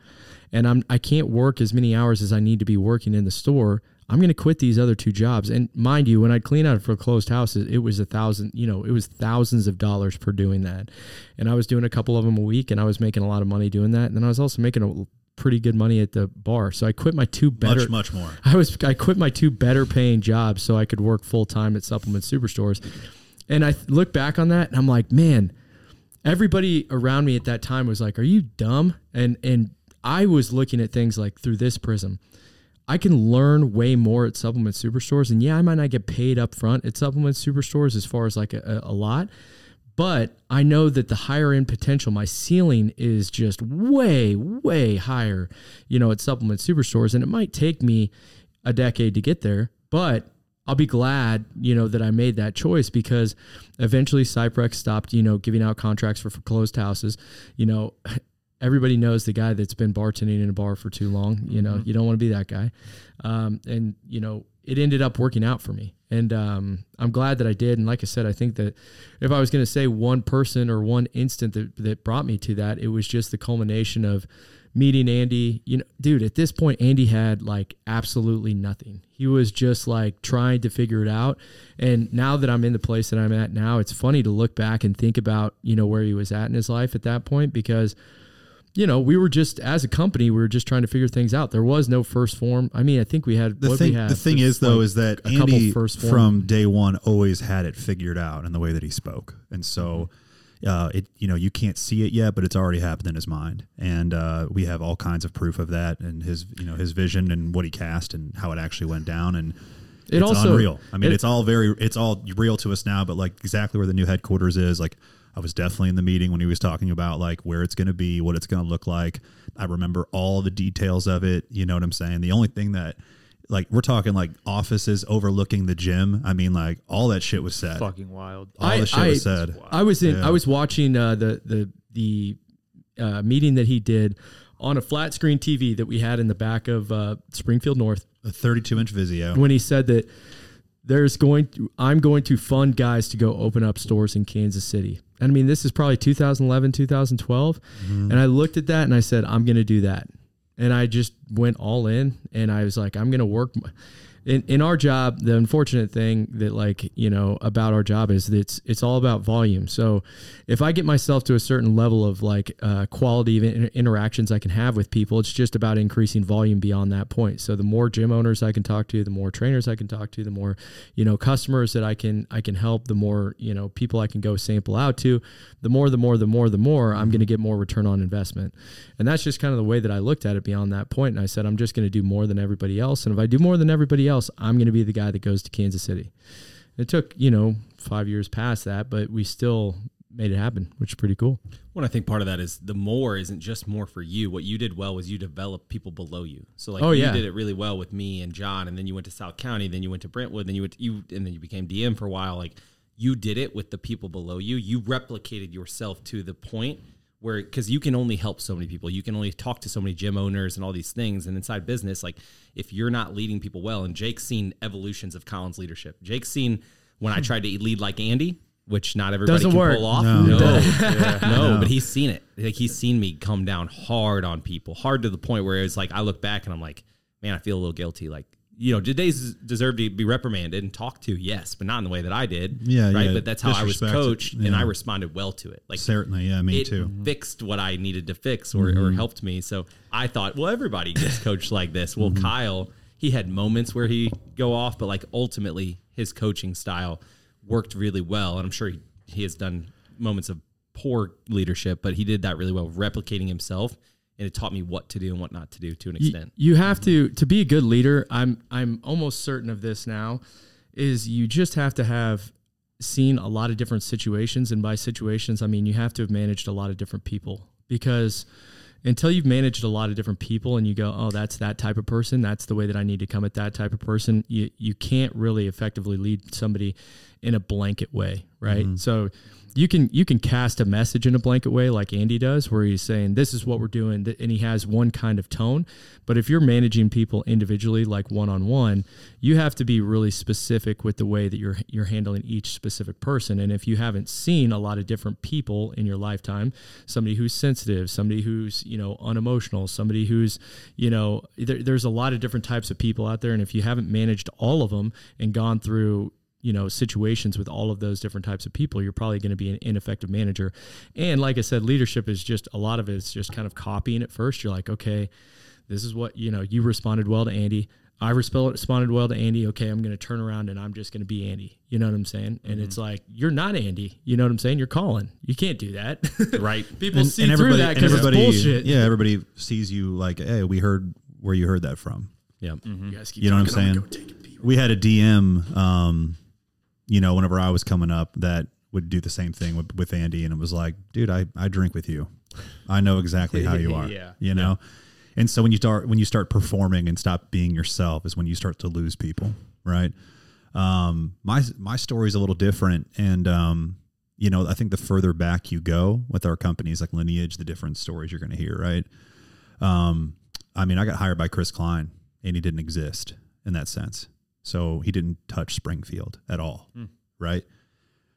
And i'm i can't work as many hours as i need to be working in the store i'm going to quit these other two jobs and mind you when i'd clean out for closed houses it was a thousand you know it was thousands of dollars per doing that and i was doing a couple of them a week and i was making a lot of money doing that and then i was also making a pretty good money at the bar. So I quit my two better much much more. I was I quit my two better paying jobs so I could work full time at supplement superstores. And I look back on that and I'm like, man, everybody around me at that time was like, "Are you dumb?" And and I was looking at things like through this prism. I can learn way more at supplement superstores, and yeah, I might not get paid up front at supplement superstores as far as like a, a lot, but I know that the higher end potential, my ceiling is just way, way higher, you know, at supplement superstores, and it might take me a decade to get there, but I'll be glad, you know, that I made that choice because eventually Cyprexx stopped, you know, giving out contracts for, for closed houses. You know, everybody knows the guy that's been bartending in a bar for too long. You know, you don't want to be that guy. Um, and you know, it ended up working out for me, and um, I'm glad that I did. And like I said, I think that if I was going to say one person or one instant that that brought me to that, it was just the culmination of meeting Andy. You know, dude, at this point, Andy had like absolutely nothing. He was just like trying to figure it out. And now that I'm in the place that I'm at now, it's funny to look back and think about you know where he was at in his life at that point because you know, we were just as a company, we were just trying to figure things out. There was no 1st Phorm. I mean, I think we had The what thing, we had. the thing is though, is that a Andy 1st Phorm. from day one always had it figured out in the way that he spoke, and so Mm-hmm. uh, it you know you can't see it yet, but it's already happened in his mind, and uh, we have all kinds of proof of that, and his you know his vision and what he cast and how it actually went down, and It it's also- unreal. I mean, it- it's all very it's all real to us now, but like exactly where the new headquarters is, like. I was definitely in the meeting when he was talking about like where it's going to be, what it's going to look like. I remember all the details of it. You know what I'm saying? The only thing that, like, we're talking like offices overlooking the gym. I mean, like, all that shit was said. Fucking wild. All I- the shit I- was said. I was in. Yeah. I was watching uh, the the the uh, meeting that he did on a flat screen TV that we had in the back of uh, Springfield North A 32 inch Vizio. when he said that there's going to, I'm going to fund guys to go open up stores in Kansas City. And I mean, this is probably 2011, 2012. Mm-hmm. And I looked at that and I said, I'm going to do that. And I just went all in and I was like, I'm going to work. m- In, in our job, the unfortunate thing that like, you know, about our job is that it's, it's all about volume. So if I get myself to a certain level of like uh, quality of inter- interactions I can have with people, it's just about increasing volume beyond that point. So the more gym owners I can talk to, the more trainers I can talk to, the more, you know, customers that I can, I can help, the more, you know, people I can go sample out to, the more, the more, the more, the more I'm going to get more return on investment. And that's just kind of the way that I looked at it beyond that point. And I said, I'm just going to do more than everybody else. And if I do more than everybody else, I'm going to be the guy that goes to Kansas City. It took, you know, five years past that, but we still made it happen, which is pretty cool. Well, I think part of that is the more isn't just more for you. What you did well was you developed people below you. So like Oh, you yeah. did it really well with me and John, and then you went to South County, then you went to Brentwood, then you went to, you and then you became DM for a while. Like you did it with the people below you. You replicated yourself to the point where because you can only help so many people. You can only talk to so many gym owners and all these things. And inside business, like if you're not leading people well, and Jake's seen evolutions of Collin's leadership. Jake's seen when I tried to lead like Andy. Which not everybody Doesn't can work. pull off. No. no, no, but he's seen it. Like he's seen me come down hard on people, hard to the point where it's like I look back and I'm like, man, I feel a little guilty. Like, you know, did they deserve to be reprimanded and talked to? Yes, but not in the way that I did. Yeah, right. yeah. But that's how I was coached, and I responded well to it. Like Certainly, yeah, me it too. fixed what I needed to fix or, Mm-hmm. or helped me. So I thought, well, everybody gets coached like this. Well, Mm-hmm. Kyle, he had moments where he go off, but like ultimately his coaching style worked really well. And I'm sure he, he has done moments of poor leadership, but he did that really well, replicating himself. And it taught me what to do and what not to do to an you, extent. you have to to be a good leader i'm i'm almost certain of this now is you just have to have seen a lot of different situations and by situations i mean you have to have managed a lot of different people because until you've managed a lot of different people and you go oh that's that type of person that's the way that i need to come at that type of person you you can't really effectively lead somebody in a blanket way right? Mm-hmm. So you can you can cast a message in a blanket way like Andy does where he's saying this is what we're doing and he has one kind of tone. But if you're managing people individually like one on one you have to be really specific with the way that you're you're handling each specific person. And if you haven't seen a lot of different people in your lifetime somebody who's sensitive somebody who's you know unemotional somebody who's you know there, there's a lot of different types of people out there. And if you haven't managed all of them and gone through you know situations with all of those different types of people you're probably going to be an ineffective manager. And like i said leadership is just a lot of it is just kind of copying at first. You're like okay this is what you know you responded well to andy. I responded well to andy. Okay i'm going to turn around and i'm just going to be andy. You know what i'm saying? And it's like you're not andy. You know what i'm saying? You're Collin. You can't do that. Right. people see through that and because it's everybody- bullshit. Yeah, everybody sees you like, hey, we heard where you heard that from. Yeah. you, guys keep You know what I'm saying? gonna go take a pee. We had a DM, um, you know, whenever I was coming up, that would do the same thing with, with Andy, and it was like, dude, I, I drink with you. I know exactly how you are. Yeah. You know? And so when you start when you start performing and stop being yourself is when you start to lose people, right? Um, my my story is a little different, and um, you know, I think the further back you go with our companies like Lineage, the different stories you're going to hear, right? Um, I mean, I got hired by Chris Klein, and he didn't exist in that sense, so he didn't touch Springfield at all, right?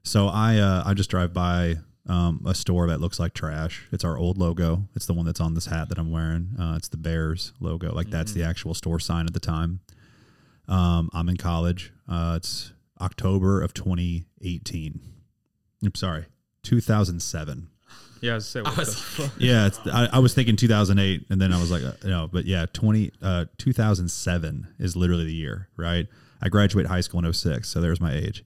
So I uh, I just drive by um, a store that looks like trash. It's our old logo. It's the one that's on this hat that I'm wearing. Uh, it's the Bears logo. Like that's the actual store sign at the time. Um, I'm in college. Uh, it's October of 2018. I'm sorry, 2007. Yeah, I was say, the fuck? Yeah, it's, I, I was thinking 2008, and then I was like, uh, no, but yeah, 20 uh, 2007 is literally the year, right? I graduate high school in 06, so there's my age.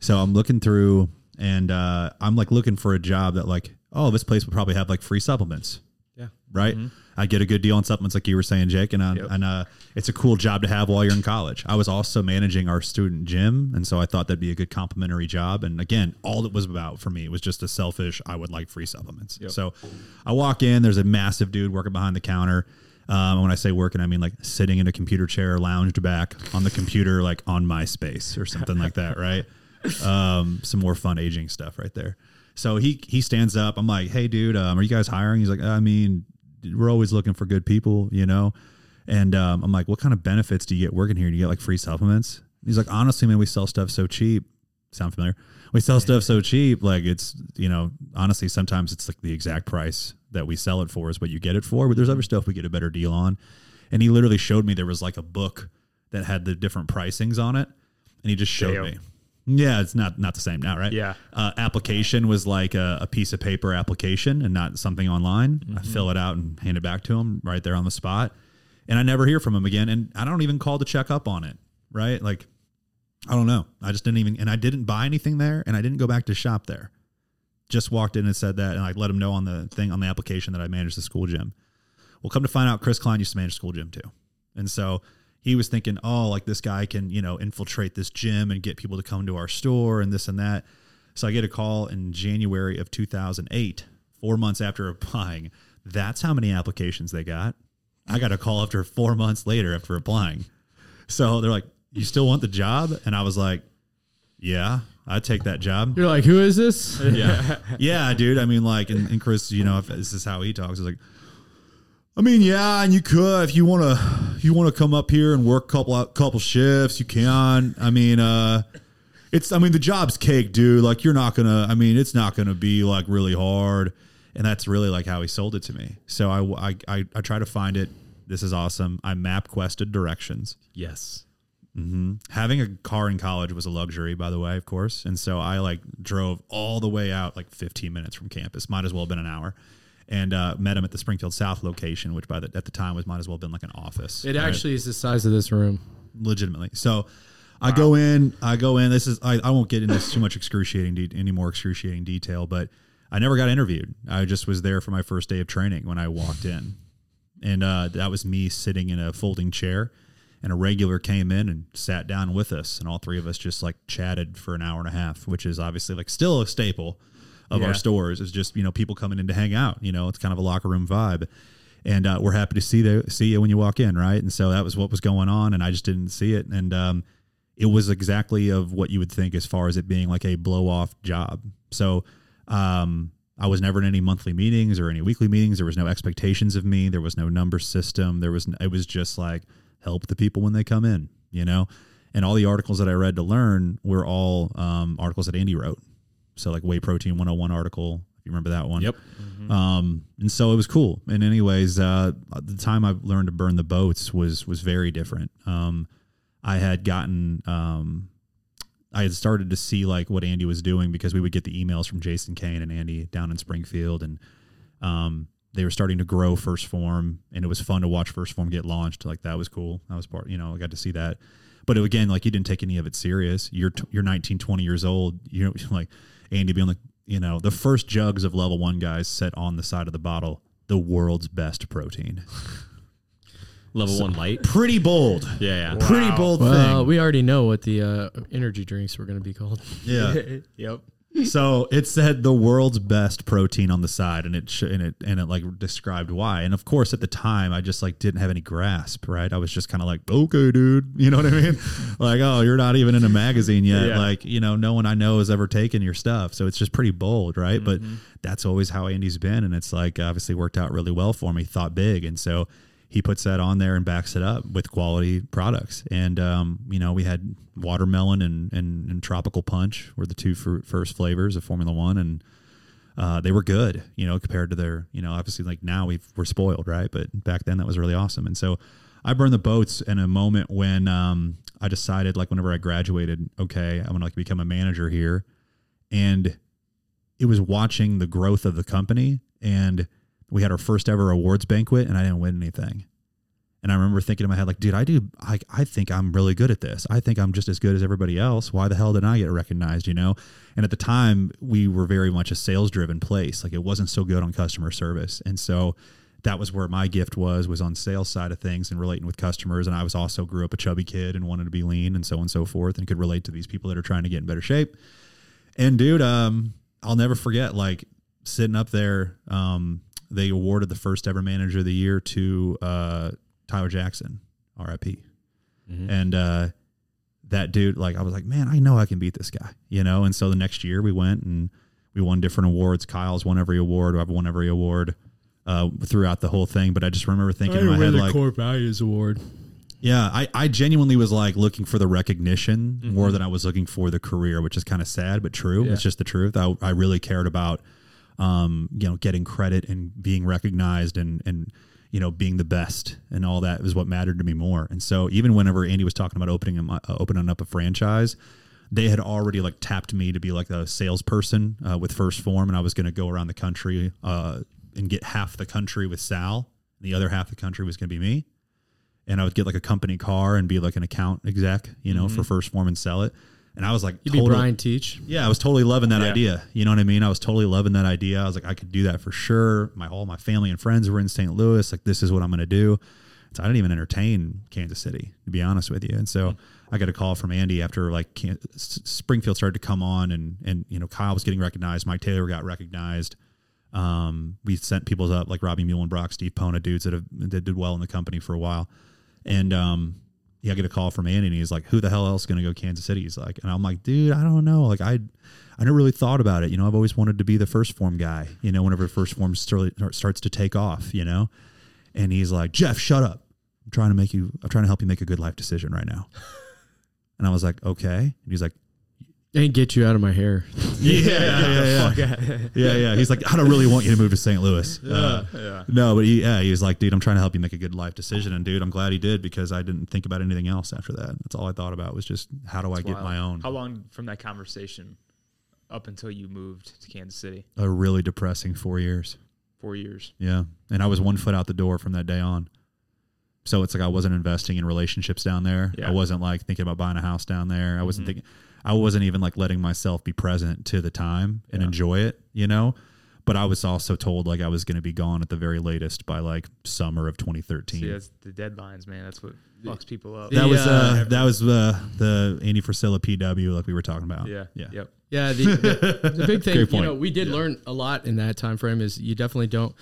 So I'm looking through, and uh, I'm like looking for a job that like, oh, this place would probably have like free supplements. Right. I get a good deal on supplements, like you were saying, Jake, and uh, Yep. and uh, it's a cool job to have while you're in college. I was also managing our student gym, and so I thought that'd be a good complementary job. And again, all it was about for me was just a selfish. I would like free supplements. So I walk in. There's a massive dude working behind the counter. Um, when I say working, I mean like sitting in a computer chair, lounged back on the computer, like on MySpace or something like that, right? Um, some more fun aging stuff right there. So he he stands up. I'm like, hey, dude, um, are you guys hiring? He's like, I mean, we're always looking for good people, you know. And um, I'm like, what kind of benefits do you get working here? Do you get like free supplements? He's like, honestly, man, we sell stuff so cheap. Sound familiar? We sell stuff so cheap, like it's you know, honestly, sometimes it's like the exact price that we sell it for is what you get it for. But there's other stuff we get a better deal on. And he literally showed me there was like a book that had the different pricings on it, and he just showed Damn. me. Yeah, it's not not the same now, right? Yeah. Uh, application was like a, a piece of paper application and not something online. I fill it out and hand it back to him right there on the spot, and I never hear from him again. And I don't even call to check up on it. Right? Like, I don't know. I just didn't even, and I didn't buy anything there, and I didn't go back to shop there. Just walked in and said that, and I let him know on the thing on the application that I managed the school gym. Well, come to find out, Chris Klein used to manage school gym too, and so he was thinking, oh, like this guy can, you know, infiltrate this gym and get people to come to our store and this and that. So I get a call in January of 2008, four months after applying. That's how many applications they got. I got a call after four months later after applying. So they're like, you still want the job? And I was like, yeah, I'd take that job. You're like, who is this? Yeah. yeah, dude. I mean, like, and, and Chris, you know, if this is how he talks, it's like, I mean, yeah, and you could if you want to, you want to come up here and work a couple couple shifts, you can. I mean, uh, it's, I mean, the job's cake, dude. Like, you're not gonna. I mean, it's not gonna be like really hard, and that's really like how he sold it to me. So I, I, I, I try to find it. This is awesome. I map quested directions Yes. Mm-hmm. having a car in college was a luxury, by the way, of course. And so I like drove all the way out, like 15 minutes from campus. Might as well have been an hour. And uh, met him at the Springfield South location, which by the at the time was might as well have been like an office. It right? actually is the size of this room. legitimately. So I go in, I go in. This is I, I won't get into too much excruciating de- any more excruciating detail, but I never got interviewed. I just was there for my first day of training when I walked in, and uh, that was me sitting in a folding chair. And a regular came in and sat down with us, and all three of us just like chatted for an hour and a half, which is obviously like still a staple of Yeah. our stores. Is just you know people coming in to hang out. You know, it's kind of a locker room vibe and uh, we're happy to see the, see you when you walk in, right? And so that was what was going on, and I just didn't see it, and um, it was exactly of what you would think as far as it being like a blow off job. So um, I was never in any monthly meetings or any weekly meetings. There was no expectations of me. There was no number system. There was it was just like help the people when they come in, you know. And all the articles that I read to learn were all um, articles that Andy wrote. So like whey protein 101 article, if you remember that one. Yep. Um, and so it was cool. And anyways, uh, the time I learned to burn the boats was was very different. Um, I had gotten um, I had started to see like what Andy was doing because we would get the emails from Jason Kane and Andy down in Springfield, and um, they were starting to grow 1st Phorm, and it was fun to watch 1st Phorm get launched. Like that was cool. That was part, you know, I got to see that. But again, like you didn't take any of it serious. You're t- you're 19, 20 years old. You know, like Andy being like, you know, the first jugs of level one guys set on the side of the bottle, the world's best protein. Level one light. Pretty bold. Yeah, yeah. Pretty bold Well, thing. we already know what the uh, energy drinks were going to be called. yeah. yep. so it said the world's best protein on the side and it sh- and it and it like described why. And of course at the time i just like didn't have any grasp right? I was just kind of like okay dude you know what i mean? Like oh you're not even in a magazine yet. Yeah. like you know no one i know has ever taken your stuff so it's just pretty bold right? But mm-hmm. that's always how andy's been and it's like obviously worked out really well for me thought big. And so he puts that on there and backs it up with quality products. And um, you know, we had watermelon and, and, and tropical punch were the two fir- first flavors of Phormula-1, and uh, they were good. You know, compared to their, you know, obviously like now we've we're spoiled, right? But back then that was really awesome. And so I burned the boats in a moment when um, I decided, like, whenever I graduated, okay, I'm gonna like become a manager here, and it was watching the growth of the company and we had our first ever awards banquet and I didn't win anything. And I remember thinking in my head, like, dude, I do, I, I think I'm really good at this. I think I'm just as good as everybody else. Why the hell didn't I get recognized, you know? And at the time, we were very much a sales driven place. Like, it wasn't so good on customer service. And so that was where my gift was, was on sales side of things and relating with customers. And I was also grew up a chubby kid and wanted to be lean and so on and so forth and could relate to these people that are trying to get in better shape. And dude, um, I'll never forget like sitting up there. Um, they awarded the first ever manager of the year to uh, Tyler Jackson, RIP. And uh, that dude, like, I was like, man, I know I can beat this guy, you know. And so the next year we went and we won different awards. Kyle's won every award. I've won every award uh, throughout the whole thing. But I just remember thinking in my head, like, Core Values Award. yeah, I, I genuinely was like looking for the recognition more than I was looking for the career, which is kind of sad but true. Yeah. It's just the truth. I, I really cared about, um, you know, getting credit and being recognized and and you know being the best and all that was what mattered to me more. And so even whenever Andy was talking about opening uh, opening up a franchise, they had already like tapped me to be like a salesperson uh, with 1st Phorm, and I was going to go around the country uh, and get half the country with Sal. The other half the country was going to be me and I would get like a company car and be like an account exec, you know, for 1st Phorm and sell it. And I was like, You'd be Brian Teach. Yeah, I was totally loving that Yeah. idea. You know what I mean? I was totally loving that idea. I was like, I could do that for sure. My all my family and friends were in St. Louis. Like, this is what I'm going to do. So I didn't even entertain Kansas City, to be honest with you. And so I got a call from Andy after like Can- Springfield started to come on, and and you know Kyle was getting recognized. Mike Taylor got recognized. Um, we sent people up like Robbie Muhlenbrock, Steve Pona, dudes that have that did well in the company for a while. And um, yeah, I get a call from Andy, and he's like, "Who the hell else is going to go Kansas City?" He's like, and I'm like, "Dude, I don't know. Like, I, I never really thought about it. You know, I've always wanted to be the 1st Phorm guy. You know, whenever 1st Phorm starts to take off, you know." And he's like, "Jeff, shut up. I'm trying to make you. I'm trying to help you make a good life decision right now." And I was like, "Okay." And he's like, And get you out of my hair. "Yeah, yeah, yeah, yeah, yeah, yeah." He's like, "I don't really want you to move to St. Louis." Uh, Yeah. no, but he, yeah, he was like, dude, I'm trying to help you make a good life decision. And dude, I'm glad he did because I didn't think about anything else after that. That's all I thought about was just how do I get Wild. my own. How long from that conversation up until you moved to Kansas City? A really depressing four years. Four years. Yeah. And I was one foot out the door from that day on. So it's like I wasn't investing in relationships down there. Yeah. I wasn't like thinking about buying a house down there. I wasn't Mhm. thinking I wasn't even like letting myself be present to the time and Yeah. enjoy it, you know? But I was also told like I was going to be gone at the very latest by like summer of 2013. See, that's the deadlines, man. That's what fucks people up. That was uh, uh, that was uh, the Andy Frisella PW like we were talking about. yeah. yeah. Yep. Yeah, the, the, the big thing, Great you point. know, we did learn a lot in that time frame. Is you definitely don't.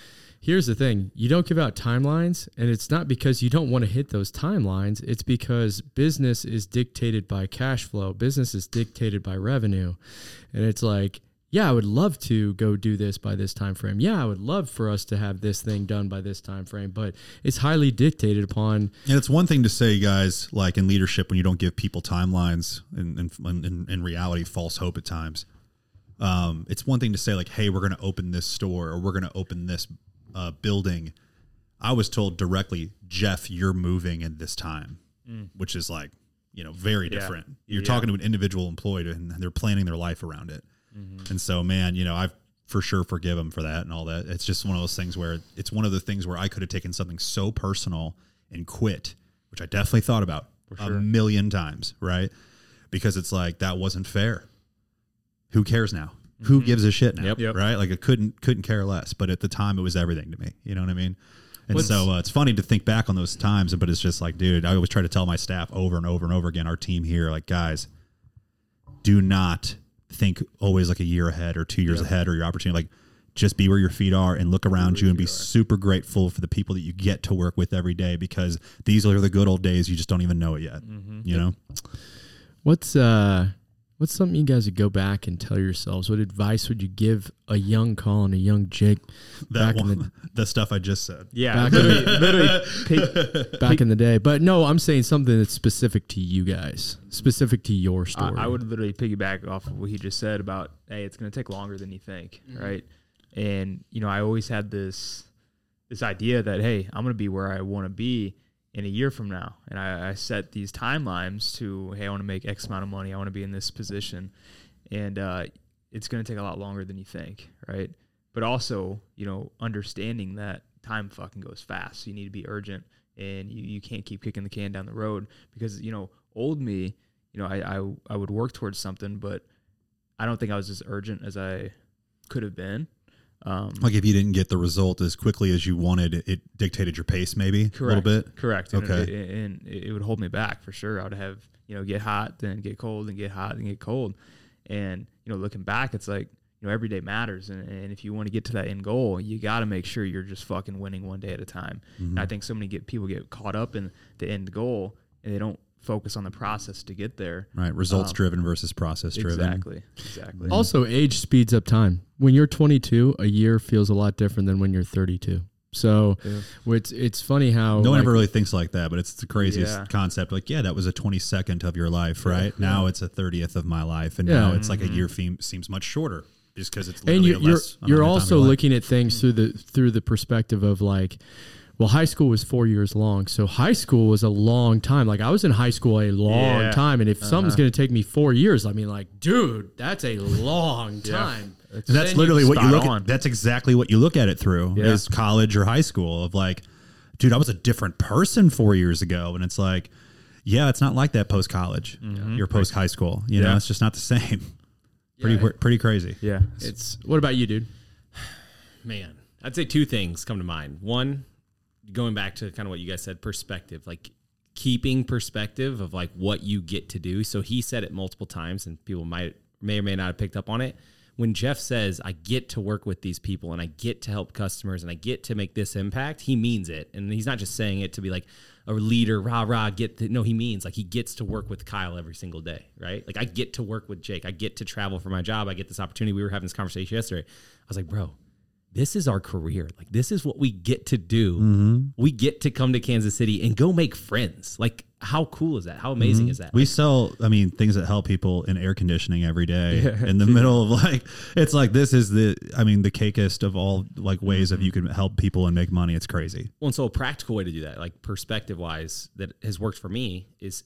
Here's the thing: you don't give out timelines, and it's not because you don't want to hit those timelines. It's because business is dictated by cash flow. Business is dictated by revenue, and it's like, yeah, I would love to go do this by this time frame. Yeah, I would love for us to have this thing done by this time frame, but it's highly dictated upon. And it's one thing to say, guys, like in leadership, when you don't give people timelines and in, in, reality, false hope at times. Um, it's one thing to say, like, hey, we're going to open this store or we're going to open this uh, building. I was told directly, Jeff, you're moving at this time, which is like, you know, very Yeah. different. You're Yeah. talking to an individual employed and they're planning their life around it. And so, man, you know, I've for sure forgive them for that and all that. It's just one of those things where it's one of the things where I could have taken something so personal and quit, which I definitely thought about a million times, right? Because it's like that wasn't fair. Who cares now? Who gives a shit now? Yep. Yep. Right? Like it couldn't couldn't care less. But at the time, it was everything to me. You know what I mean? And What's- so uh, it's funny to think back on those times, but it's just like, dude, I always try to tell my staff over and over and over again, our team here, like, guys, do not think always like a year ahead or two years ahead or your opportunity. Like, just be where your feet are and look around you and be super grateful for the people that you get to work with every day because these are the good old days. You just don't even know it yet. You know? What's uh what's something you guys would go back and tell yourselves? What advice would you give a young Collin, a young Jake That back in one, the the stuff I just said. Yeah, Back literally, literally pick, back in the day? But no, I'm saying something that's specific to you guys, specific to your story. I would literally piggyback off of what he just said about, hey, it's going to take longer than you think, mm-hmm. right? And you know, I always had this this idea that hey, I'm going to be where I want to be in a year from now, and I, I set these timelines to hey, I want to make X amount of money, I want to be in this position, and uh, it's going to take a lot longer than you think, right? But also, you know, understanding that time fucking goes fast, so you need to be urgent, and you, you can't keep kicking the can down the road because you know, old me you know, I, I I would work towards something, but I don't think I was as urgent as I could have been. Um, Like if you didn't get the result as quickly as you wanted, it, it dictated your pace maybe a little bit. Correct. And Okay. It, and it would hold me back for sure. I would have you know get hot, then get cold, and get hot, and get cold. And you know, looking back, it's like you know every day matters, and, and if you want to get to that end goal, you got to make sure you're just fucking winning one day at a time. Mm-hmm. And I think so many get people get caught up in the end goal, and they don't focus on the process to get there. Right. Results Um, driven versus process driven. Exactly. Exactly. Also, age speeds up time. When you're 22, a year feels a lot different than when you're 32. So it's it's funny how No one like, ever really thinks like that, but it's the craziest Yeah. concept. Like, yeah, that was a 22nd of your life, right? Now it's a 30th of my life. And Yeah. now it's like a year feme- seems much shorter just because it's and you, a you're less you're also of your life. looking at things through the through the perspective of like well high school was four years long so high school was a long time like i was in high school a long Yeah. time and if uh-huh. something's going to take me four years i mean like dude that's a long time And that's Then literally what you spot look on. at. That's exactly what you look at it through Yeah. is college or high school of like, dude, I was a different person four years ago. And it's like, yeah, it's not like that post college. Mm-hmm. You're post high school. You know, it's just not the same. Pretty, Yeah. pretty crazy. yeah. it's what about you dude Man, I'd say two things come to mind. One, going back to kind of what you guys said, perspective, like keeping perspective of like what you get to do. So he said it multiple times, and people might may or may not have picked up on it. When Jeff says, I get to work with these people and I get to help customers and I get to make this impact, he means it. And he's not just saying it to be like a leader, rah, rah, get the, no, he means like he gets to work with Kyle every single day, right? Like I get to work with Jake. I get to travel for my job. I get this opportunity. We were having this conversation yesterday. I was like, bro, this is our career. Like this is what we get to do. Mm-hmm. We get to come to Kansas City and go make friends. Like how cool is that? How amazing mm-hmm. is that? We Like, sell, I mean, things that help people in air conditioning every day in the middle of like, it's like, this is the, I mean, the cakest of all like ways of mm-hmm. you can help people and make money. It's crazy. well, and so a practical way to do that, like perspective wise, that has worked for me is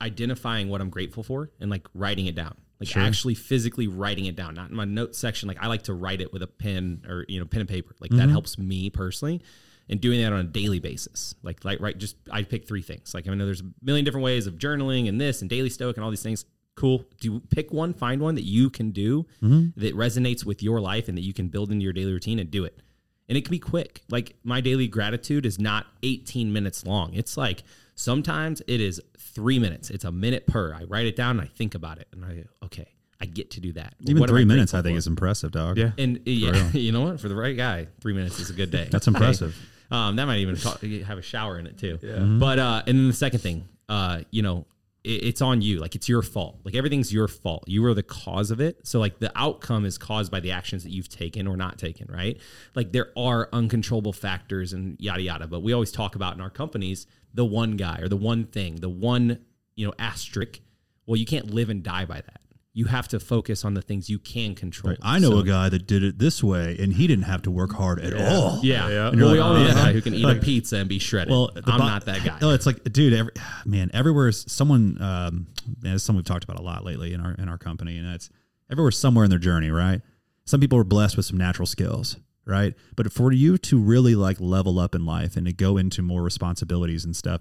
identifying what I'm grateful for and like writing it down. Like actually physically writing it down, not in my notes section. Like I like to write it with a pen or you know pen and paper. Like that mm-hmm. helps me personally. And doing that on a daily basis, like like right, just I pick three things. Like I know there's a million different ways of journaling and this and daily stoic and all these things. Cool. Do pick one, find one that you can do mm-hmm. that resonates with your life and that you can build into your daily routine and do it and it can be quick. Like my daily gratitude is not 18 minutes long. It's like sometimes it is three minutes. It's a minute per. I write it down and I think about it, and I okay, I get to do that. Even What three I minutes, I think, for? is impressive, dog. Yeah. And yeah, you know what? For the right guy, three minutes is a good day. That's impressive. Um, that might even ta- have a shower in it too. Yeah. But uh, and then the second thing, uh, you know, it, it's on you. Like it's your fault. Like everything's your fault. You are the cause of it. So like the outcome is caused by the actions that you've taken or not taken. Right. Like there are uncontrollable factors and yada yada. But we always talk about in our companies the one guy or the one thing, the one you know asterisk. Well, you can't live and die by that. You have to focus on the things you can control. I know So- a guy that did it this way, and he didn't have to work hard at all. Yeah, Yeah. And you're we all know yeah. the guy who can eat Like- a pizza and be shredded. Well, I'm bo- not that guy. No, it's like, dude, every man, everywhere is someone. Um, man, it's something we've talked about a lot lately in our in our company, and that's everywhere somewhere in their journey, right? Some people are blessed with some natural skills, right? But for you to really like level up in life and to go into more responsibilities and stuff,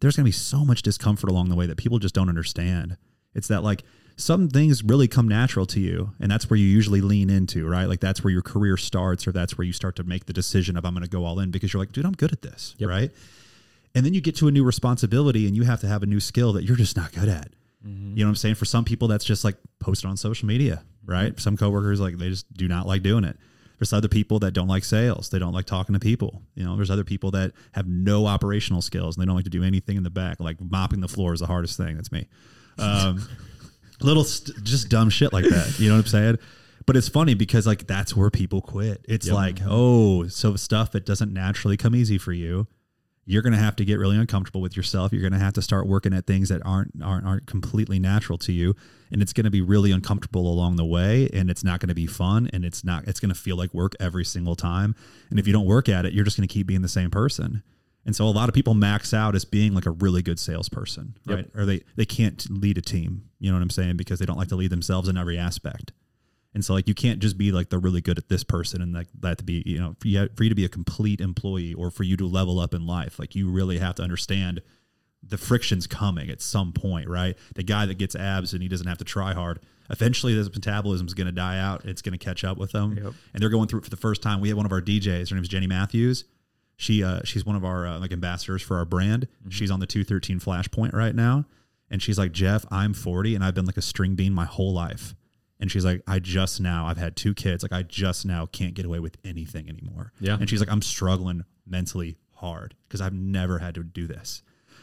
there's going to be so much discomfort along the way that people just don't understand. It's that like some things really come natural to you, and that's where you usually lean into, right? Like that's where your career starts, or that's where you start to make the decision of I'm going to go all in because you're like, dude, I'm good at this, right? And then you get to a new responsibility and you have to have a new skill that you're just not good at. You know what I'm saying? For some people, that's just like posting on social media, right? Some coworkers like they just do not like doing it. There's other people that don't like sales. They don't like talking to people. You know, there's other people that have no operational skills and they don't like to do anything in the back. Like mopping the floor is the hardest thing. That's me. Um, little st- just dumb shit like that. You know what I'm saying? But it's funny because like that's where people quit. It's like, oh, so stuff that doesn't naturally come easy for you, you're gonna have to get really uncomfortable with yourself. You're gonna have to start working at things that aren't aren't aren't completely natural to you, and it's gonna be really uncomfortable along the way, and it's not gonna be fun, and it's not it's gonna feel like work every single time. And if you don't work at it, you're just gonna keep being the same person. And so a lot of people max out as being like a really good salesperson, right? Or they they can't lead a team. You know what I'm saying? Because they don't like to lead themselves in every aspect. And so like you can't just be like they're really good at this person and like that to be, you know, for you, for you to be a complete employee or for you to level up in life, like you really have to understand the friction's coming at some point, right? The guy that gets abs and he doesn't have to try hard, eventually his metabolism is going to die out. It's going to catch up with them. Yep. And they're going through it for the first time. We had one of our DJs, her name's Jenny Matthews. She uh, she's one of our uh, like ambassadors for our brand. She's on the 213 Flashpoint right now. And she's like, Jeff, I'm 40 and I've been like a string bean my whole life. And she's like, I just now, I've had two kids. Like, I just now can't get away with anything anymore. Yeah. And she's like, I'm struggling mentally hard because I've never had to do this.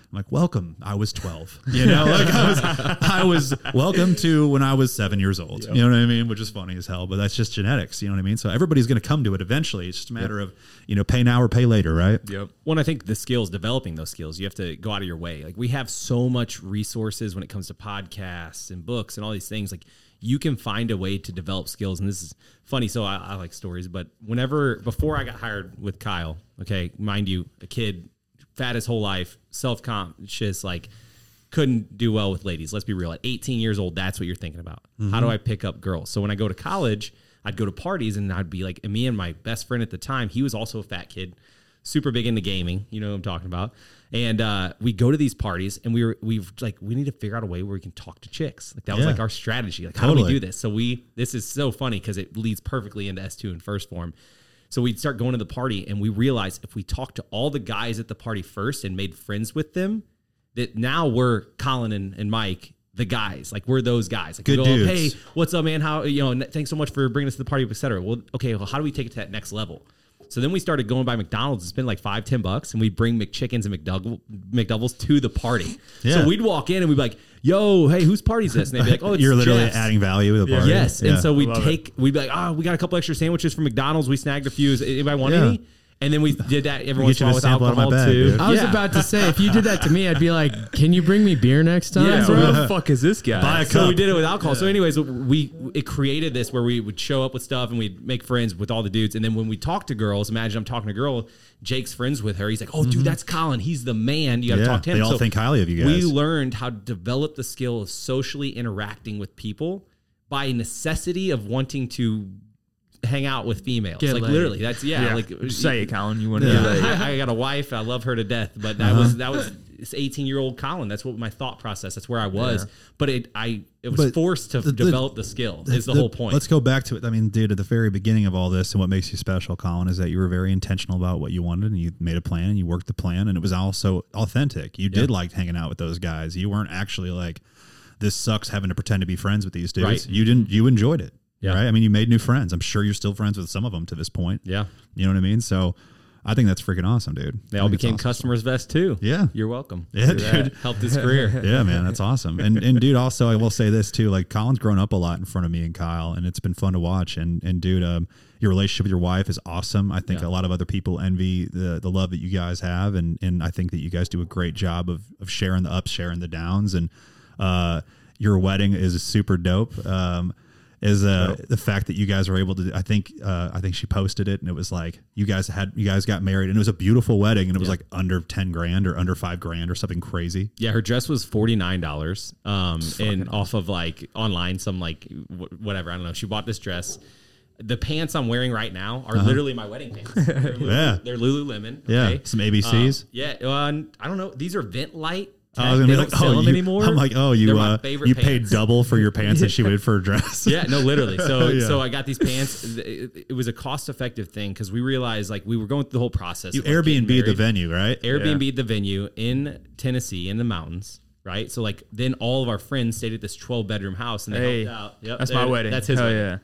I'm like, welcome. I was 12. You know, like I was, I was welcome to when I was seven years old. You know what I mean? Which is funny as hell, but that's just genetics. You know what I mean? So everybody's going to come to it eventually. It's just a matter of, you know, pay now or pay later, right? Yep. Well, I think the skills, developing those skills, you have to go out of your way. Like we have so much resources when it comes to podcasts and books and all these things. Like you can find a way to develop skills. And this is funny. So I, I like stories, but whenever, before I got hired with Kyle, okay, mind you, a kid, fat his whole life, self conscious, like couldn't do well with ladies. Let's be real. At 18 years old, that's what you're thinking about. How do I pick up girls? So when I go to college, I'd go to parties and I'd be like, and me and my best friend at the time, he was also a fat kid, super big into gaming. You know what I'm talking about. And uh, we go to these parties and we were, we've like, we need to figure out a way where we can talk to chicks. Like that was like our strategy. Like, how do we do this? So we, this is so funny because it leads perfectly into S2 in 1st Phorm. So we'd start going to the party and we realized if we talked to all the guys at the party first and made friends with them, that now we're Collin and, and Mike, the guys. Like we're those guys. Like Good we go, oh, dudes. hey, what's up, man? How you know? Thanks so much for bringing us to the party, etc. Well, okay. Well, how do we take it to that next level? So then we started going by McDonald's and spend like five, ten bucks, and we'd bring McChickens and McDouble, McDoubles to the party. Yeah. So we'd walk in and we'd be like, "Yo, hey, whose party's this?" And they'd be like, "Oh, it's You're literally Jeff's." adding value to the party. Yes. Yeah. And so we'd Love take, we'd be like, oh, we got a couple extra sandwiches from McDonald's. We snagged a few. Is anybody want any? And then we did that every We once in a while with sample out of my alcohol bag, too. dude. I was Yeah. about to say, if you did that to me, I'd be like, "Can you bring me beer next time?" Yeah, Who bro. the fuck is this guy? Buy a So we did it with alcohol. So, anyways, we it created this where we would show up with stuff and we'd make friends with all the dudes. And then when we talk to girls, imagine I'm talking to a girl, Jake's friends with her. He's like, "Oh, dude, mm-hmm. that's Collin. He's the man. You got to Yeah, talk to him." they all So think highly of you guys. We guys. learned how to develop the skill of socially interacting with people by necessity of wanting to hang out with females. Get like laid. literally, that's yeah. yeah. Like say it, Collin. You want to Yeah. I, I got a wife. I love her to death. But that uh-huh. was that was this 18 year old Collin. That's what my thought process. That's where I was. Yeah. But it I it was But forced to the- the- develop the skill. Is the, whole point. Let's go back to it. I mean, dude, at the very beginning of all this, and what makes you special, Collin, is that you were very intentional about what you wanted, and you made a plan, and you worked the plan, and it was also authentic. You did like hanging out with those guys. You weren't actually like, "This sucks," having to pretend to be friends with these dudes. Right. You didn't. You enjoyed it. Yeah. Right. I mean, you made new friends. I'm sure you're still friends with some of them to this point. yeah. You know what I mean? So, I think that's freaking awesome, dude. They I all became awesome. customers vest too. Yeah. You're welcome. Yeah, dude. Helped his career. yeah, man, that's awesome. And and dude, also I will say this too. Like Collin's grown up a lot in front of me and Kyle, and it's been fun to watch. And and dude, um, your relationship with your wife is awesome. I think Yeah. a lot of other people envy the the love that you guys have, and and I think that you guys do a great job of of sharing the ups, sharing the downs, and uh. your wedding is super dope. Um, is uh, the fact that you guys were able to. I think uh, I think she posted it, and it was like you guys had you guys got married, and it was a beautiful wedding, and it was like under ten grand or under five grand or something crazy. Yeah, her dress was forty nine dollars, um, and off of like online, some like wh- whatever I don't know. She bought this dress. The pants I'm wearing right now are literally my wedding pants. They're Lulu, Yeah. they're Lululemon. Yeah, some ABCs. Uh, yeah, uh, I don't know. These are Vent Light. I was gonna be don't like, sell oh, them you, anymore. I'm like, oh, you They're my uh, favorite you paid pants. double for your pants that she would for a dress. Yeah, no, literally. So, Yeah. so I got these pants. It, it was a cost effective thing because we realized like we were going through the whole process. you of, like, getting Airbnb the married. venue, right? Airbnb the venue in Tennessee in the mountains, right? So like then all of our friends stayed at this 12 bedroom house and they Hey, helped out. Yep, that's there my it is. wedding. That's his Hell wedding. yeah.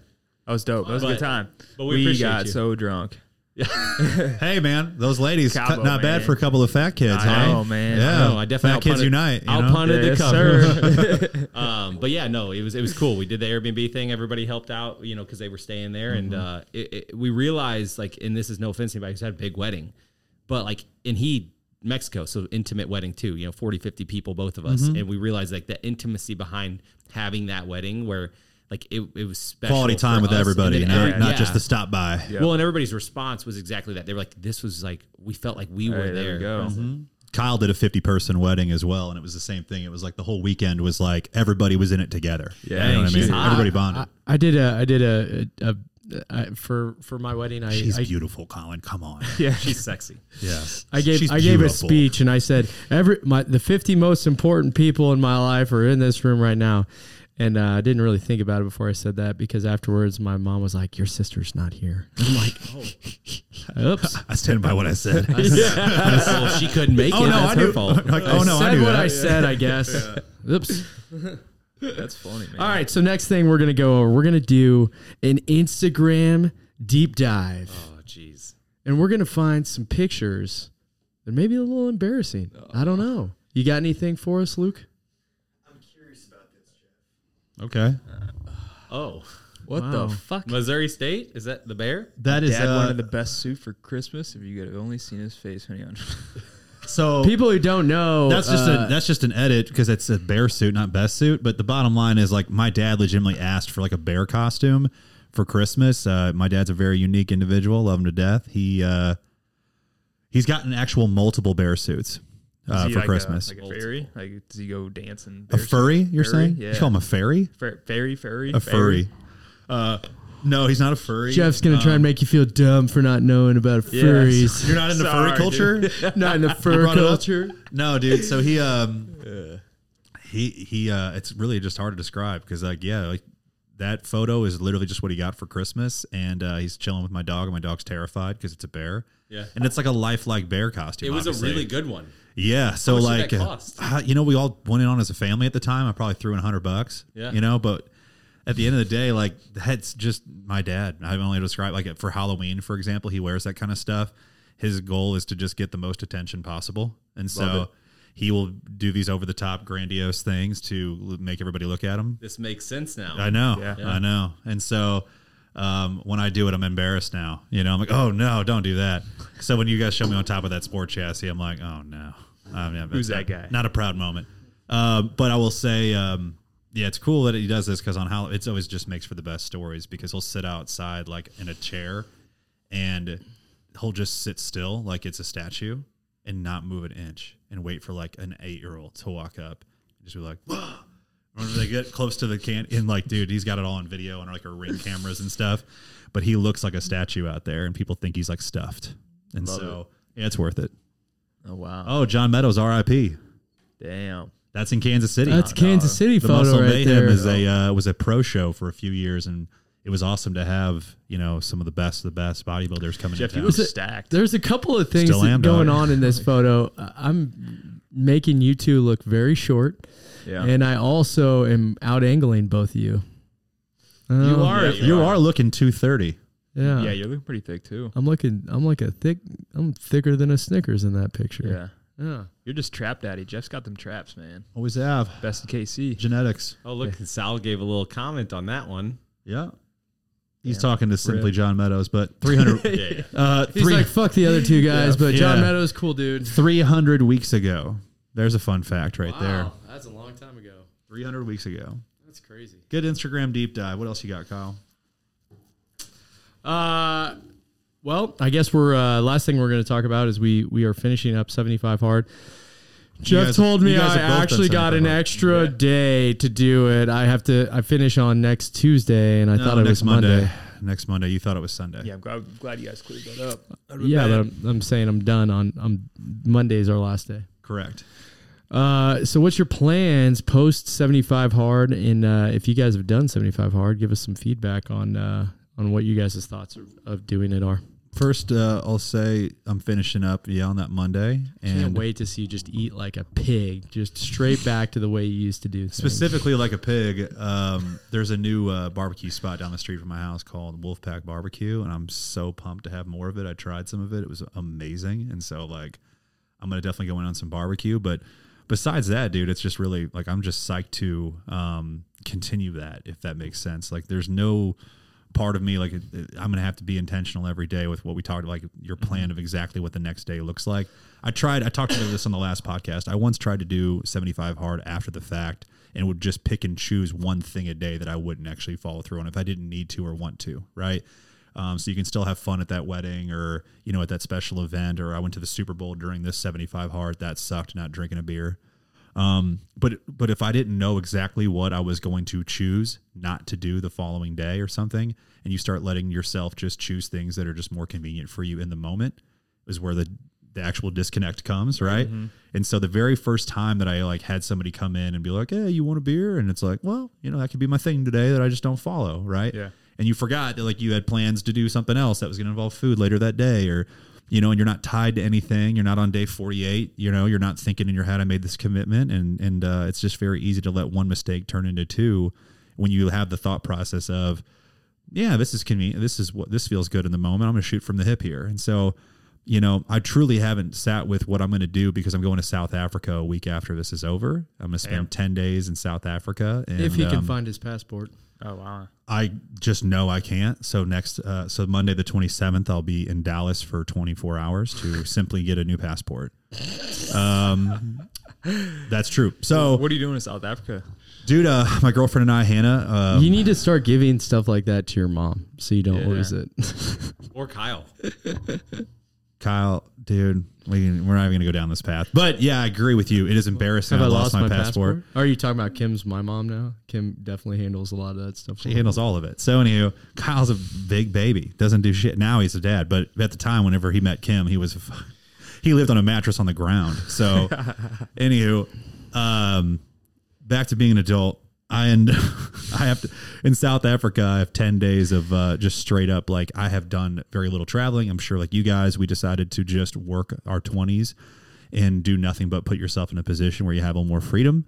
That was dope. That was a But- good time. but we appreciate got you. so drunk. Hey man, those ladies, Cabo, cut- not bad for a couple of fat kids, I huh? know, man. Yeah, I know, I definitely fat kids outpunted- unite. You know? outpunted the Yes, cover. um, but yeah, no, it was it was cool. We did the Airbnb thing. Everybody helped out, you know, because they were staying there, and Mm-hmm. uh, it, it, we realized like, and this is no offense to anybody who's had a big wedding, but like, and he Mexico, so intimate wedding too. You know, 40, 50 people, both of us, Mm-hmm. and we realized like the intimacy behind having that wedding where. Like it, it was special Quality time with us, everybody, then not, every- not just the stop by. Well, and everybody's response was exactly that. They were like, "This was like we felt like we were Hey, there." there we go. present. Mm-hmm. Kyle did a 50 person wedding as well, and it was the same thing. It was like the whole weekend was like everybody was in it together. Yeah, you know what I mean? hot. Everybody bonded. I, I did a I did a, a, a, I for for my wedding. I She's I, beautiful, Collin. Come on. Yeah. She's sexy. yes. I gave She's I gave a speech and I said every my the 50 most important people in my life are in this room right now. And uh, I didn't really think about it before I said that because afterwards my mom was like, "Your sister's not here." I'm like, "Oh, oops." I stand by what I said. well, she couldn't make oh it. no, That's I her knew. fault. Like, oh no, said I knew what that. I said. I guess. Oops. That's funny, man. All right. So next thing we're gonna go over, we're gonna do an Instagram deep dive, Oh, jeez. and we're gonna find some pictures that may be a little embarrassing. I don't know. You got anything for us, Luke? Okay. Oh, What Wow. the fuck? Missouri State is that the bear? That is Dad uh, wanted the best suit for Christmas. If you could have only seen his face when he on. so People who don't know, That's just uh, a that's just an edit because it's a bear suit, not best suit. But the bottom line is like my dad legitimately asked for like a bear costume for Christmas. Uh, my dad's a very unique individual, love him to death. He uh, he's gotten actual multiple bear suits uh, for like Christmas. A, like a fairy? Like does he go dancing? a furry, you're saying? Yeah. You call him a fairy? Fa- fairy, fairy, A furry. Uh, no, he's not a furry. Jeff's gonna try and make you feel dumb for not knowing about Yes. furries. You're not into Sorry, furry culture? not in the fur brought it up? culture. No, dude. So he um he he uh it's really just hard to describe because like yeah, like that photo is literally just what he got for Christmas and uh he's chilling with my dog and my dog's terrified because it's a bear. Yeah. And it's like a lifelike bear costume. It was obviously. a really good one. Yeah, so much did like that uh, cost? uh, you know we all went in on as a family at the time. I probably threw in a 100 bucks. Yeah. You know, but at the end of the day like that's just my dad. I've only described like for Halloween for example, he wears that kind of stuff. His goal is to just get the most attention possible. And so he will do these over the top grandiose things to make everybody look at him. This makes sense now. I know. Yeah. I know. And so um, when I do it, I'm embarrassed now. You know, I'm like, oh no, don't do that. So when you guys show me on top of that sport chassis, I'm like, oh no. Um, yeah, Who's that guy? Not a proud moment. Um, but I will say, um, yeah, it's cool that he does this because on how it's always just makes for the best stories because he'll sit outside like in a chair and he'll just sit still like it's a statue and not move an inch and wait for like an eight year old to walk up and just be like, when they get close to the can, and like, dude, he's got it all on video and like our ring cameras and stuff. But he looks like a statue out there, and people think he's like stuffed. And Love so, yeah, it's worth it. Oh wow. Oh, John Meadows, R.I.P. Damn. That's in Kansas City. That's Kansas City the photo Muscle right Mayhem there. is a uh, was a pro show for a few years, and it was awesome to have you know some of the best of the best bodybuilders coming Jeff, in he town. was it- stacked. There's a couple of things that going dog. on in this photo. Uh, I'm making you two look very short, Yeah. and I also am out angling both of you. you Oh, are yeah, you, you are. are. looking two thirty. yeah. yeah, you're looking pretty thick too. I'm looking. I'm like a thick. I'm thicker than a Snickers in that picture. Yeah. Yeah. You're just trap daddy. Jeff's got them traps, man. Always have Best in KC. genetics. Oh, look, Sal gave a little comment on that one. Yeah. He's Damn. talking to simply John Meadows, but 300, Yeah, yeah. uh, He's three, like, fuck the other two guys, but John Yeah. Meadows, cool dude. 300 weeks ago. There's a fun fact right there. That's a long time ago. 300 weeks ago. That's crazy. Good Instagram deep dive. What else you got, Kyle? Uh, well, I guess we're uh, last thing we're going to talk about is we we are finishing up 75 hard. Jeff guys- told me I have both done actually got an hard. extra day to do it. I have to. I finish on next Tuesday, and I No, thought it next was Monday. Next Monday. You thought it was Sunday. Yeah, I'm glad, glad you guys cleared that up. Yeah, but I'm, I'm saying I'm done on. I'm Monday's our last day. Correct. Uh, so what's your plans post 75 hard? And uh, if you guys have done 75 hard, give us some feedback on uh, on what you guys' thoughts of, of doing it are. First, uh, I'll say I'm finishing up yeah on that Monday, and Can't wait to see you just eat like a pig, just straight back to the way you used to do. Things. specifically like a pig. Um, there's a new uh, barbecue spot down the street from my house called Wolfpack Barbecue, and I'm so pumped to have more of it. I tried some of it; it was amazing, and so like I'm gonna definitely go in on some barbecue. But besides that, dude, it's just really like I'm just psyched to um, continue that if that makes sense. Like there's no part of me like I'm gonna have to be intentional every day with what we talked about, like your plan of exactly what the next day looks like. I tried. I talked about this on the last podcast. I once tried to do 75 hard after the fact and would just pick and choose one thing a day that I wouldn't actually follow through on if I didn't need to or want to. Right. Um, so you can still have fun at that wedding or you know at that special event or I went to the Super Bowl during this 75 hard that sucked not drinking a beer. Um, but but if I didn't know exactly what I was going to choose not to do the following day or something, and you start letting yourself just choose things that are just more convenient for you in the moment, is where the the actual disconnect comes, right? And so the very first time that I like had somebody come in and be like, "Hey, you want a beer?" and it's like, "Well, you know, that could be my thing today that I just don't follow," right? Yeah. And you forgot that like you had plans to do something else that was going to involve food later that day, or you know, and you're not tied to anything. You're not on day 48. You know, you're not thinking in your head, "I made this commitment," and and uh, it's just very easy to let one mistake turn into two when you have the thought process of, yeah, this is convenient. This is what this feels good in the moment. I'm going to shoot from the hip here. And so, you know, I truly haven't sat with what I'm going to do because I'm going to South Africa a week after this is over. I'm going to spend 10 days in South Africa. And, if he can um, find his passport. Oh wow. I just know I can't. So next, uh, so Monday the 27th, I'll be in Dallas for 24 hours to simply get a new passport. Um, that's true. So, What are you doing in South Africa? dude, uh, my girlfriend and I, Hannah, uh, you need to start giving stuff like that to your mom so you don't Yeah. lose it. Or Kyle. Kyle, dude, we, we're not even gonna go down this path. But yeah, I agree with you. It is embarrassing. Have I, lost, my, passport. Are you talking about Kim's my mom now? Kim definitely handles a lot of that stuff. She handles all of it. So anywho, Kyle's a big baby. Doesn't do shit. Now he's a dad, but at the time, whenever he met Kim, he was he lived on a mattress on the ground. So anywho, um, back to being an adult. I and I have to in South Africa. I have ten days of uh, just straight up like I have done very little traveling. I'm sure like you guys, we decided to just work our twenties and do nothing but put yourself in a position where you have a little more freedom.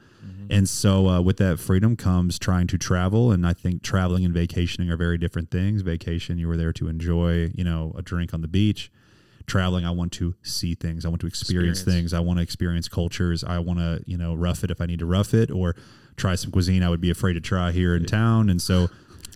And so, uh, with that freedom comes trying to travel. And I think traveling and vacationing are very different things. Vacation, you were there to enjoy, you know, a drink on the beach. Traveling, I want to see things. I want to experience, Experience. things. I want to experience cultures. I want to, you know, rough it if I need to rough it or try some cuisine I would be afraid to try here in town. And so,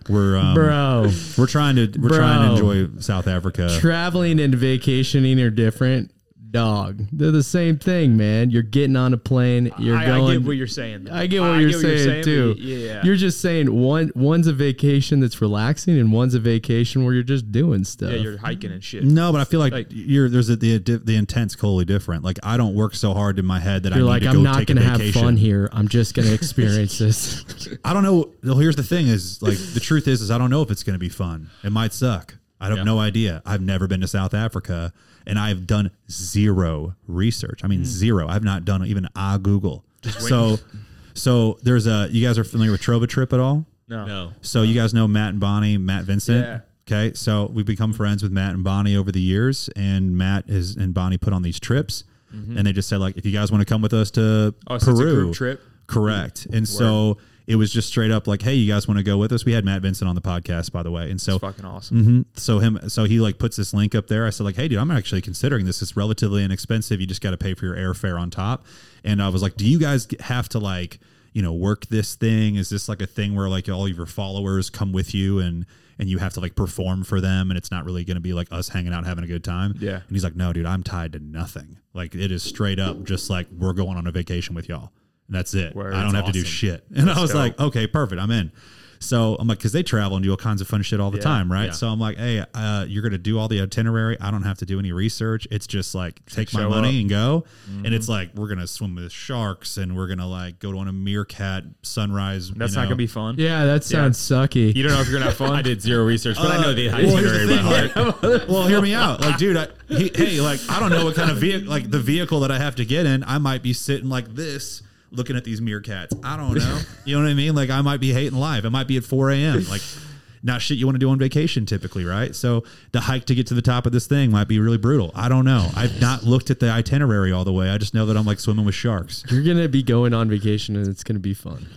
we're um, Bro, we're trying to we're trying to enjoy South Africa. traveling and vacationing are different. Dog, they're the same thing, man. You're getting on a plane. You're I, going. I get what you're saying. though. I get what you're saying, too. but Yeah. You're just saying one one's a vacation that's relaxing, and one's a vacation where you're just doing stuff. yeah, you're hiking and shit. No, but I feel like, Like- you're there's a, the the intent's totally different. Like I don't work so hard in my head that You're I need like, to I'm go not take gonna a have fun here. I'm just gonna experience this. I don't know. Well, here's the thing: is like the truth is, is I don't know if it's going to be fun. It might suck. I have no idea. I've never been to South Africa, and I've done zero research. I mean, zero. I've not done even a Google. So, so there's a. You guys are familiar with TrovaTrip at all? No. No. So you guys know Matt and Bonnie, Matt Vincent. Yeah. Okay, so we've become friends with Matt and Bonnie over the years, and Matt is and Bonnie put on these trips, and they just said like, if you guys want to come with us to Mm-hmm. Oh, so it's a Peru, group trip? correct. And so it was just straight up like, hey, you guys want to go with us? We had Matt Vincent on the podcast, by the way, and so fucking awesome. Mhm. So him, so he like puts this link up there. I said like, hey, dude, I'm actually considering this. It's relatively inexpensive. You just got to pay for your airfare on top. And I was like, do you guys have to like, you know, work this thing? Is this like a thing where like all of your followers come with you and and you have to like perform for them and it's not really going to be like us hanging out having a good time? Yeah. And he's like, no, dude, I'm tied to nothing. Like it is straight up just like we're going on a vacation with y'all. And that's it. Word. I don't have to do shit. And I was dope. like, okay, perfect. I'm in. So I'm like, because they travel and do all kinds of fun shit all the Yeah. time, right? Yeah. So I'm like, hey, uh, you're gonna do all the itinerary. I don't have to do any research. It's just like take my money up. and go. And Mm-hmm. it's like we're gonna swim with sharks and we're gonna like go to on a meerkat sunrise. That's you not gonna be fun. Yeah, that sounds sucky. You don't know if you're gonna have fun. I did zero research, but I know the Uh, well, here's itinerary the by thing, heart. well, hear me out. Like, dude, I, he, hey, like, I don't know what kind of vehicle, like the vehicle that I have to get in. I might be sitting like this, looking at these meerkats. I don't know. You know what I mean? Like, I might be hating life. It might be at 4 a.m. Like, not shit you want to do on vacation typically, right? So the hike to get to the top of this thing might be really brutal. I don't know. I've not looked at the itinerary all the way. I just know that I'm like swimming with sharks. You're gonna be going on vacation and it's gonna be fun.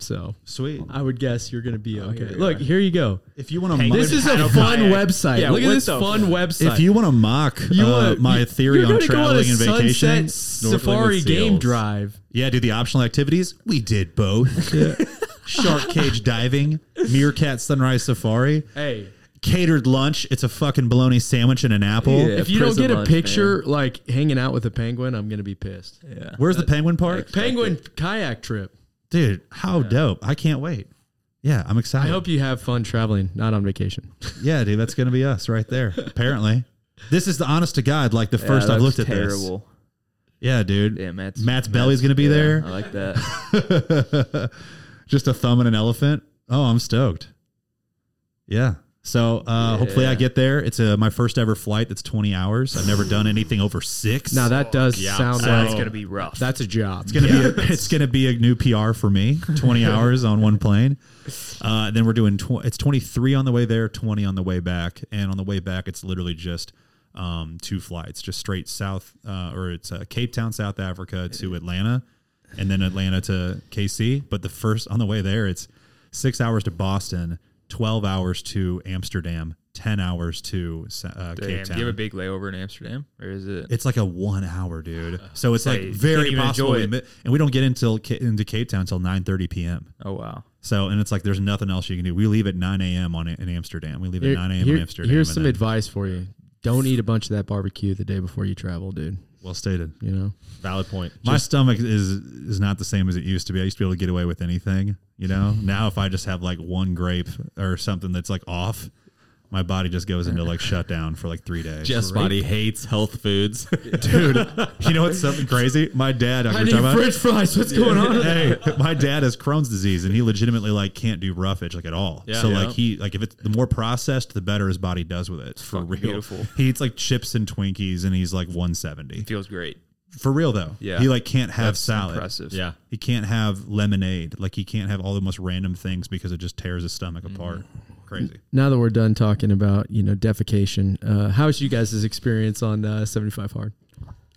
So Sweet. I would guess you're gonna be okay. here we Look, are. here you go. If you want to, Hey, This is a paddle fun kayak. website. Yeah, Look at what this the fun fuck? website. if you want to mock You uh, wanna- my you- theory you're on gonna go traveling and sunset vacationing, safari with game seals. drive. Yeah, do the optional activities. We did both. Shark cage diving, meerkat sunrise safari, Hey, catered lunch. It's a fucking bologna sandwich and an apple. Yeah. if you don't prison get a lunch, picture like hanging out with a penguin, I'm gonna be pissed. Yeah. Where's the penguin part? Penguin kayak trip. Dude, how dope. I can't wait. Yeah, I'm excited. I hope you have fun traveling, not on vacation. yeah, dude, that's going to be us right there. Apparently. This is the honest to God, like the Yeah, first that I've looks looked at this. Yeah, dude. Yeah, Matt's Matt's belly's gonna be yeah, there. I like that. Just a thumb and an elephant. Oh, I'm stoked. Yeah. So uh, hopefully I get there. It's a, my first ever flight that's 20 hours. I've never done anything over six. Now that does Yeah. sound So like it's gonna be rough. that's a job. it's gonna be a, it's gonna be a new PR for me. 20 hours on one plane. Uh, then we're doing tw- it's 23 on the way there, 20 on the way back, and on the way back it's literally just um, two flights, just straight south, uh, or it's uh, Cape Town, South Africa to Atlanta, and then Atlanta to KC. But the first on the way there, it's six hours to Boston, 12 hours to Amsterdam, 10 hours to uh, Damn, Cape do you have a big layover in Amsterdam, or is it? It's like a one hour, dude. So it's Say, like very possible, we and we don't get until into Cape Town until nine thirty p.m. Oh wow. So and it's like there's nothing else you can do. We leave at nine a.m. on in Amsterdam. We leave at nine a.m. here- in Amsterdam. here's some then- advice for you. Don't eat a bunch of that barbecue the day before you travel, dude. Well stated. You know, Valid point. My stomach is is not the same as it used to be. I used to be able to get away with anything. You know, now if I just have like one grape or something that's like off, my body just goes into like shutdown for like three days. Jeff's body hates health foods. dude. You know what's something crazy? My dad. we were talking fries. What's going on? hey, my dad has Crohn's disease, and he legitimately like can't do roughage like at all. Yeah. so Yeah. like he like if it's the more processed, the better his body does with it. For real, beautiful. He eats like chips and Twinkies, and he's like 170. Feels great. For real though, Yeah. He like can't have That's salad. Impressive. yeah. He can't have lemonade. Like he can't have all the most random things because it just tears his stomach Mm. apart. Crazy. Now that we're done talking about you know defecation, uh, how was you guys' experience on uh, 75 hard?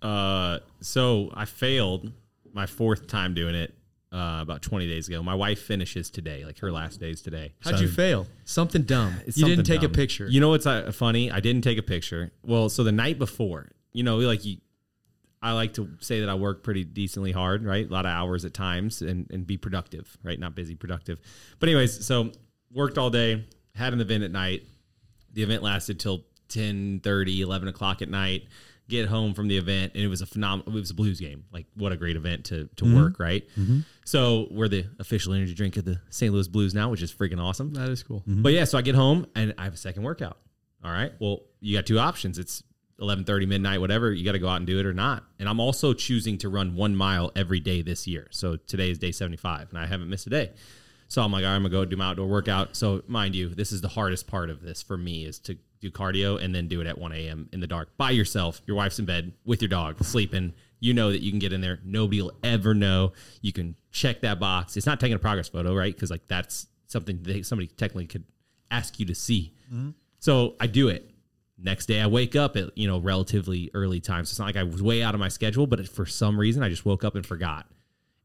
Uh, so I failed my fourth time doing it uh, about 20 days ago. My wife finishes today, like her last day's today. How'd you fail? Something dumb. It's you didn't something take a picture. You know what's uh, funny? I didn't take a picture. Well, so the night before, you know, like you, I like to say that I work pretty decently hard, right? A lot of hours at times and, and be productive, right? Not busy, productive. But anyways, so worked all day, had an event at night. The event lasted till 10, 30, 11 o'clock at night. Get home from the event, and it was a phenomenal. It was a blues game. Like what a great event to to mm-hmm. work, right? Mm-hmm. So we're the official energy drink of the St. Louis Blues now, which is freaking awesome. that is cool. But yeah, so I get home and I have a second workout. All right. Well, you got two options. It's 11:30 midnight whatever. You got to go out and do it or not. And I'm also choosing to run 1 mile every day this year. So today is day 75 and I haven't missed a day. So I'm like, all right, I'm going to go do my outdoor workout. So mind you, this is the hardest part of this for me is to do cardio and then do it at 1 a.m. in the dark by yourself. Your wife's in bed with your dog sleeping. You know that you can get in there. Nobody will ever know. You can check that box. It's not taking a progress photo, right? Because like that's something they, somebody technically could ask you to see. Mm-hmm. So I do it. Next day I wake up at you know relatively early time. So it's not like I was way out of my schedule, but for some reason I just woke up and forgot.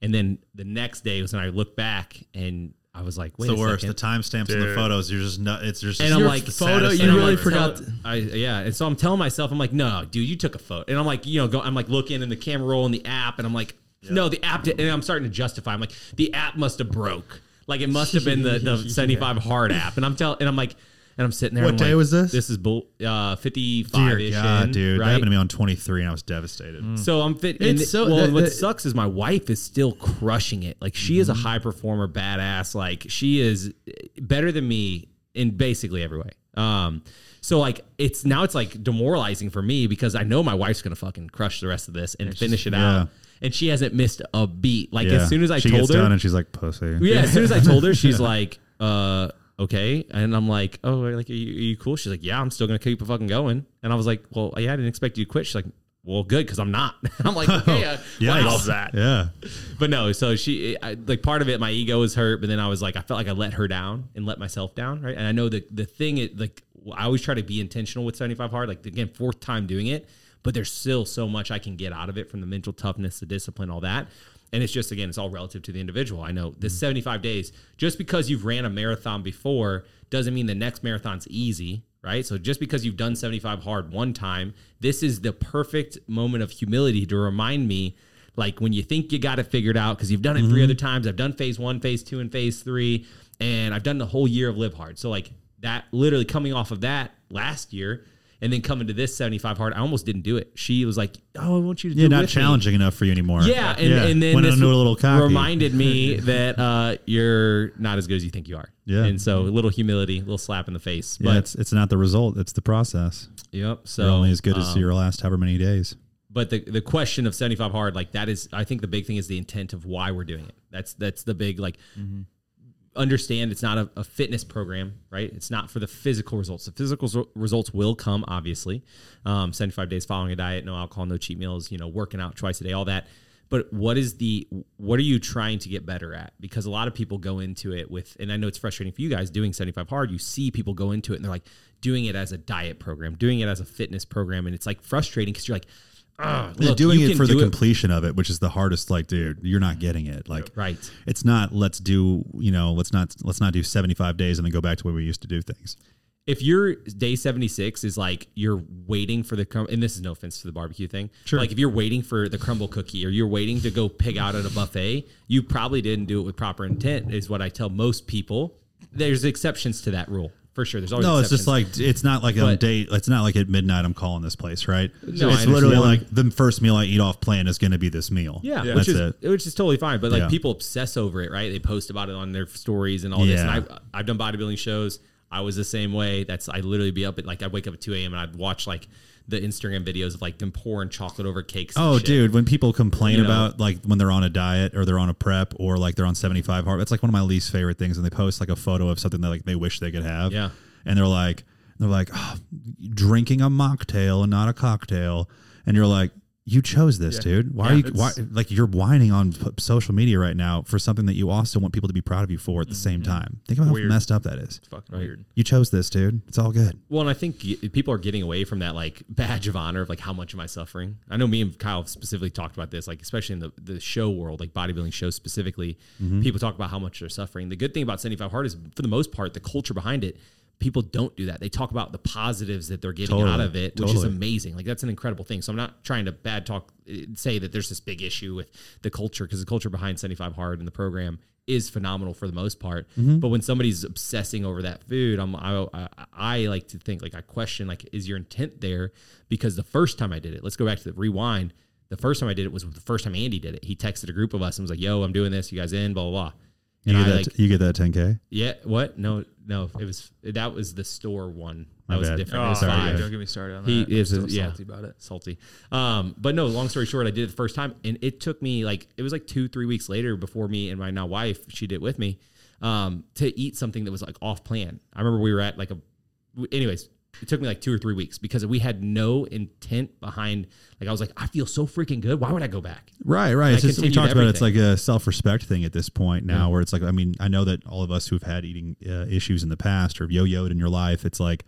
And then the next day was when I looked back and I was like, wait It's the a worst. second. The timestamps and the photos. You're just not. It's just. And I'm like, the photo, you really ever. forgot- I yeah, and so I'm telling myself, I'm like, no, dude, you took a photo, and I'm like, you know, go, I'm like looking in the camera roll in the app, and I'm like, no, the app, did, and I'm starting to justify. I'm like, the app must have broke, like it must have been the the 75 hard app, and I'm telling, and I'm like, and I'm sitting there. What I'm day like, was this? This is bull, uh, 55 Dear ish. God, dude, that right? happened to me on 23, and I was devastated. So I'm fit. It's and so- well, that- what sucks is my wife is still crushing it. Like she Mm-hmm. is a high performer, badass. Like she is better than me in basically every way. Um, so like it's now it's like demoralizing for me because I know my wife's gonna fucking crush the rest of this and finish it yeah. out, and she hasn't missed a beat. Like Yeah. as soon as I she told gets her, done, and she's like, "Pussy." yeah, as soon as I told her, she's like, uh, okay. And I'm like, oh, like, are you, are you cool? She's like, yeah, I'm still going to keep fucking going. And I was like, well, yeah, I didn't expect you to quit. She's like, well, good, because I'm not. I'm like, okay, uh, Yeah, wow. love that. Yeah, But no, so she, I, like, part of it, my ego was hurt, but then I was like, I felt like I let her down and let myself down, right? And I know that the thing, is, like, I always try to be intentional with 75 hard. Like, again, fourth time doing it, but there's still so much I can get out of it from the mental toughness, the discipline, all that. And it's just, again, it's all relative to the individual. I know this mm. 75 days, just because you've ran a marathon before doesn't mean the next marathon's easy, right? So just because you've done 75 hard one time, this is the perfect moment of humility to remind me like when you think you got it figured out because you've done it three mm-hmm. other times. I've done phase one, phase two, and phase three, and I've done the whole year of Live Hard. So like that, literally coming off of that last year, and then coming to this 75 hard, I almost didn't do it. She was like, "Oh, I want you to do yeah, not with me." challenging enough for you anymore. Yeah, and, and then went this into a little cocky. reminded me that uh, you're not as good as you think you are. Yeah. and so a little humility, a little slap in the face. Yeah, But it's it's not the result; it's the process. yep. So You're only as good as um, your last however many days. but the the question of 75 hard like that is i think the big thing is the intent of why we're doing it that's that's the big like understand it's not a, a fitness program right? It's not for the physical results. The physical res- results will come obviously. Um, 75 days following a diet no alcohol no cheat meals you know working out twice a day all that. But what is the what are you trying to get better at? Because a lot of people go into it with and i know it's frustrating for you guys doing 75 hard. You see people go into it and they're like doing it as a diet program doing it as a fitness program. And it's like frustrating because you're like Ah, "Ugh, Yeah, look, doing it for the completion of it, which is the hardest. Like, dude, you're not getting it. Like, Right. It's not. Let's do. You know, let's not. Let's not do 75 days and then go back to where we used to do things. if your day 76 is like you're waiting for the crumb and this is no offense to the barbecue thing Sure. like if you're waiting for the crumble cookie or you're waiting to go pig out at a buffet you probably didn't do it with proper intent is what i tell most people there's exceptions to that rule for sure there's always No, it's just like it's not like on But- date. It's not like at midnight. I'm calling this place, right? No, I it's literally like the first meal I eat off plan is going to be this meal. Yeah, that's which is it. which is totally fine. But like Yeah. people obsess over it, right? They post about it on their stories and all this. And I've I've done bodybuilding shows. I was the same way. That's I literally be up at like I'd wake up at two a.m. and I'd watch like the Instagram videos of like them pouring chocolate over cakes. and Oh, dude, when people complain You know? about like when they're on a diet or they're on a prep or like they're on 75 hard, it's like one of my least favorite things. And they post like a photo of something that like they wish they could have. Yeah. And they're like, they're like, oh, drinking a mocktail and not a cocktail. And you're like, you chose this, dude. Why Yeah, are you, why, like, you're whining on social media right now for something that you also want people to be proud of you for at the same mm-hmm. time. Think about Weird. how messed up that is. It's fucking weird. You chose this, dude. It's all good. Well, and I think people are getting away from that like badge of honor of like how much am I suffering? I know me and Kyle specifically talked about this, like especially in the, the show world, like bodybuilding shows specifically. Mm-hmm. People talk about how much they're suffering. The good thing about 75 Hard is for the most part, the culture behind it, people don't do that. They talk about the positives that they're getting out of it, which is amazing. Like that's an incredible thing. So I'm not trying to bad talk, eh, say that there's this big issue with the culture because the culture behind 75 Hard and the program is phenomenal for the most part. Mm-hmm. But when somebody's obsessing over that food, I'm I, I, I like to think like I question like is your intent there? Because the first time I did it, let's go back to the rewind. The first time I did it was the first time Andy did it. He texted a group of us and was like, "Yo, I'm doing this. You guys in?" Blah blah blah. You And get, I that, like, you get that 10K? yeah, what? No, no. It was that was the store one. That My was bad. different. Oh, was sorry, don't get me started on that. He that. is I'm a- yeah. salty about it. salty. Um, but no, long story short, I did it the first time, and it took me like it was like two, three weeks later before me and my now wife, she did it with me, um, to eat something that was like off plan. I remember we were at like a, anyways, it took me like two or three weeks because we had no intent behind. Like I was like, I feel so freaking good. Why would I go back? Right, right. It's just, we talked about it, it's like a self respect thing at this point now, where it's like, I mean, I know that all of us who've had eating uh, issues in the past or yo yoed in your life, it's like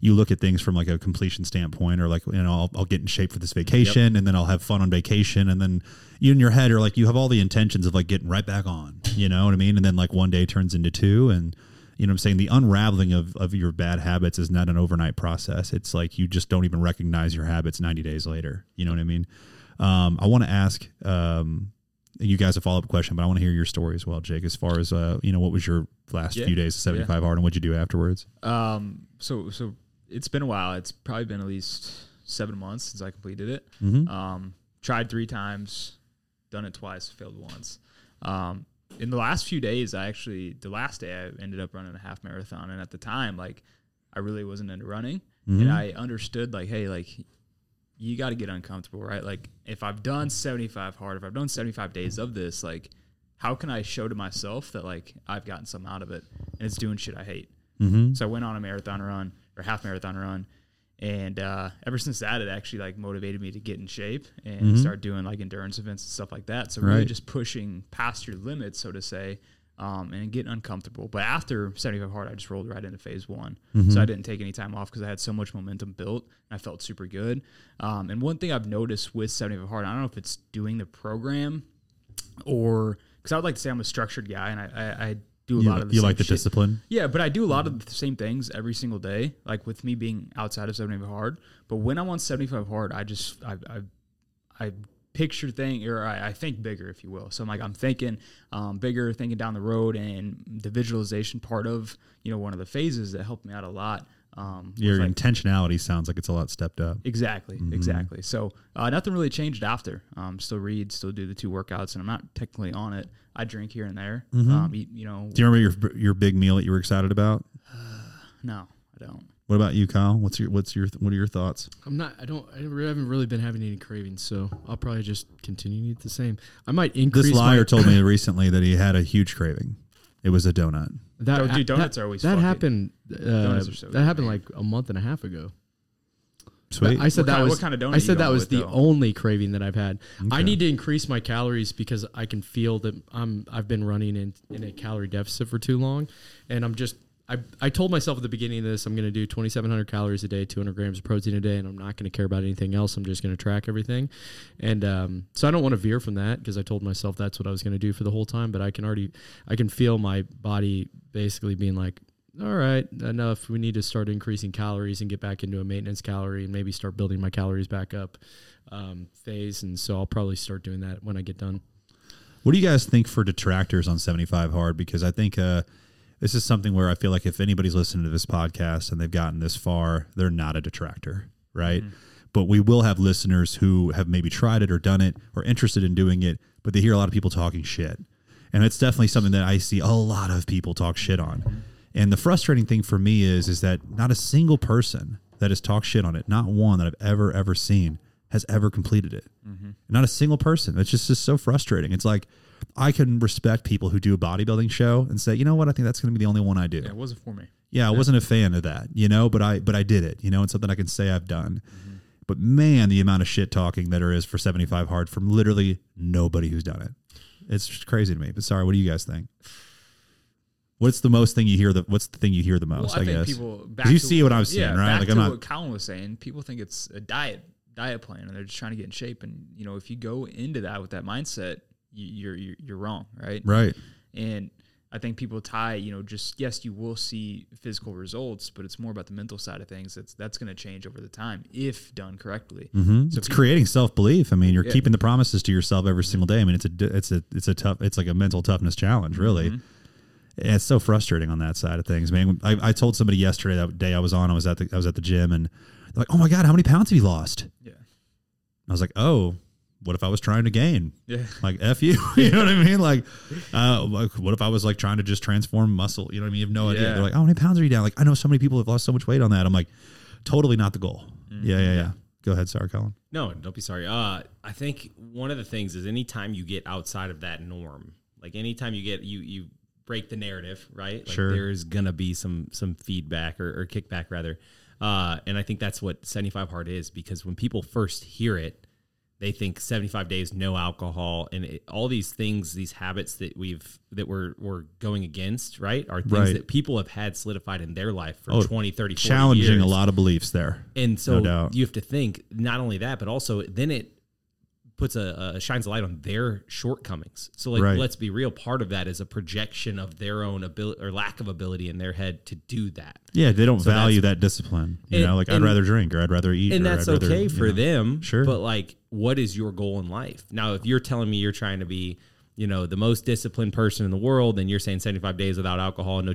you look at things from like a completion standpoint, or like, you know, I'll, I'll get in shape for this vacation and then I'll have fun on vacation. And then you in your head are like, you have all the intentions of like getting right back on, you know what I mean? And then like one day turns into two. And, you know what I'm saying? The unraveling of, of your bad habits is not an overnight process. It's like you just don't even recognize your habits 90 days later. You know what I mean? Um, I want to ask, um, you guys a follow up question, but I want to hear your story as well, Jake. As far as uh, you know, what was your last Yeah. few days of seventy five hard, and what'd you do afterwards? Um, so so it's been a while. It's probably been at least seven months since I completed it. Mhm. Um, tried three times, done it twice, failed once. Um, in the last few days, I actually the last day I ended up running a half marathon, and at the time, like I really wasn't into running, and I understood like, hey, like you got to get uncomfortable, right? Like if I've done 75 hard, if I've done 75 days of this, like how can I show to myself that like I've gotten something out of it and it's doing shit I hate? Mm-hmm. So I went on a marathon run or half marathon run. And uh, ever since that, it actually like motivated me to get in shape and start doing like endurance events and stuff like that. So really just pushing past your limits, so to say, um, and getting uncomfortable. But after 75 hard, I just rolled right into phase one. So I didn't take any time off because I had so much momentum built and I felt super good. Um, and one thing I've noticed with 75 hard, I don't know if it's doing the program or because I would like to say I'm a structured guy and I, I, I do a You, lot of the you like the shit. discipline? Yeah, but I do a lot of the same things every single day. Like with me being outside of 75 hard, but when I'm on 75 hard, I just I I, I picture thing or I, I think bigger, if you will. So I'm like I'm thinking um, bigger, thinking down the road, and the visualization part of you know one of the phases that helped me out a lot. Um, Your like- intentionality sounds like it's a lot stepped up. Exactly, exactly. So uh, nothing really changed after. Um, still read, still do the two workouts, and I'm not technically on it. I drink here and there. Um, eat, you know, Do you remember your your big meal that you were excited about? no, I don't. What about you, Kyle? What's your what's your what are your thoughts? I'm not. I don't. I haven't really been having any cravings, so I'll probably just continue to eat the same. I might increase. This liar my, told me recently that he had a huge craving. It was a donut. That. Dude, that- are always That fucking- happened. Uh, Donuts are so that good, happened man. like a month and a half ago. Sweet. I said What that kind- was what kind of donut I you said that going was with, the though? only craving that I've had. I need to increase my calories because I can feel that I'm I've been running in in a calorie deficit for too long, and I'm just. I, I told myself at the beginning of this I'm going to do 2,700 calories a day, 200 grams of protein a day, and I'm not going to care about anything else. I'm just going to track everything, and um, so I don't want to veer from that because I told myself that's what I was going to do for the whole time. But I can already I can feel my body basically being like, all right, enough. We need to start increasing calories and get back into a maintenance calorie and maybe start building my calories back up um, phase. And so I'll probably start doing that when I get done. What do you guys think for detractors on 75 hard? Because I think uh, this is something where I feel like if anybody's listening to this podcast and they've gotten this far, they're not a detractor, right? Mm-hmm. But we will have listeners who have maybe tried it or done it or interested in doing it, but they hear a lot of people talking shit. And it's definitely something that I see a lot of people talk shit on. And the frustrating thing for me is is that not a single person that has talked shit on it, not one that I've ever ever seen has ever completed it. Mm-hmm. Not a single person. It's just, just so frustrating. It's like I can respect people who do a bodybuilding show and say, you know what, I think that's going to be the only one I do. Yeah, it wasn't for me. Yeah, I wasn't a fan of that, you know, but I but I did it, you know, it's something I can say I've done. Mm-hmm. But man, the amount of shit talking that there is for 75 hard from literally nobody who's done it. It's just crazy to me. But sorry, what do you guys think? What's the most thing you hear the what's the thing you hear the most, Well, I, I, think guess? people you see what I'm saying, yeah, right? Like I'm not what Collin was saying. People think it's a diet diet plan, and they're just trying to get in shape. And you know, if you go into that with that mindset, you're, you're you're wrong, right? right. And I think people tie, you know, just yes, you will see physical results, but it's more about the mental side of things. That's that's going to change over the time if done correctly. hmm So it's people- creating self belief. I mean, you're Yeah. keeping the promises to yourself every single day. I mean, it's a it's a it's a tough it's like a mental toughness challenge, really. Mm-hmm. And It's so frustrating on that side of things, man. I, I told somebody yesterday that day I was on, I was at the I was at the gym, and they're like, "Oh my god, how many pounds have you lost?" Yeah, I was like, "Oh, what if I was trying to gain?" yeah, Like f you, you know what I mean? Like, uh, like what if I was like trying to just transform muscle? You know what I mean? You have no idea. Yeah. They're like, "Oh, how many pounds are you down?" Like, I know so many people have lost so much weight on that. I'm like, totally not the goal. Mm-hmm. Yeah, yeah, yeah. Go ahead, sorry, Collin. No, don't be sorry. Uh, I think one of the things is anytime you get outside of that norm, like anytime you get you you break the narrative, right? Like Sure. There's gonna be some some feedback or, or kickback rather, uh, and I think that's what 75 hard is because when people first hear it, they think 75 days no alcohol and it, all these things, these habits that we've that we're we're going against, right? Are things Right. that people have had solidified in their life for Oh, 20, 30, 40 Challenging years. a lot of beliefs there. And so doubt. you have to think not only that, but also then it puts a, a shines a light on their shortcomings. So like Right. let's be real, part of that is a projection of their own ability or lack of ability in their head to do that. Yeah, they don't So value that discipline. You And- know, like I'd rather drink or I'd rather eat, and or that's I'd rather, okay you for know. them. Sure. But like, what is your goal in life? Now, if you're telling me you're trying to be, you know, the most disciplined person in the world, and you're saying 75 days without alcohol, and no,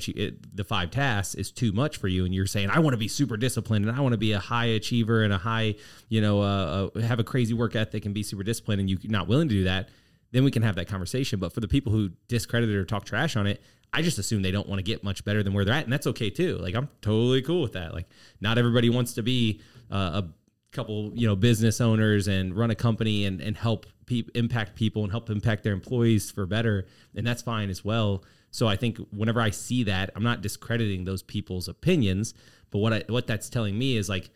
the five tasks is too much for you, and you're saying I want to be super disciplined and I want to be a high achiever and a high, you know, uh, uh, have a crazy work ethic and be super disciplined, and you're not willing to do that, then we can have that conversation. But for the people who discredit it or talk trash on it, I just assume they don't want to get much better than where they're at, and that's okay too. Like I'm totally cool with that. Like not everybody wants to be uh, a couple, you know, business owners and run a company and and help pe- impact people and help impact their employees for better, and that's fine as well. So I think whenever I see that, I'm not discrediting those people's opinions, but what I what that's telling me is like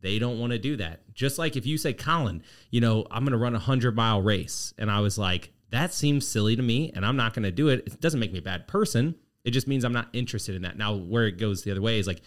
they don't want to do that. Just like if you say, Collin, you know, I'm going to run a hundred mile race, and I was like, that seems silly to me, and I'm not going to do it. It doesn't make me a bad person. It just means I'm not interested in that. Now, where it goes the other way is like,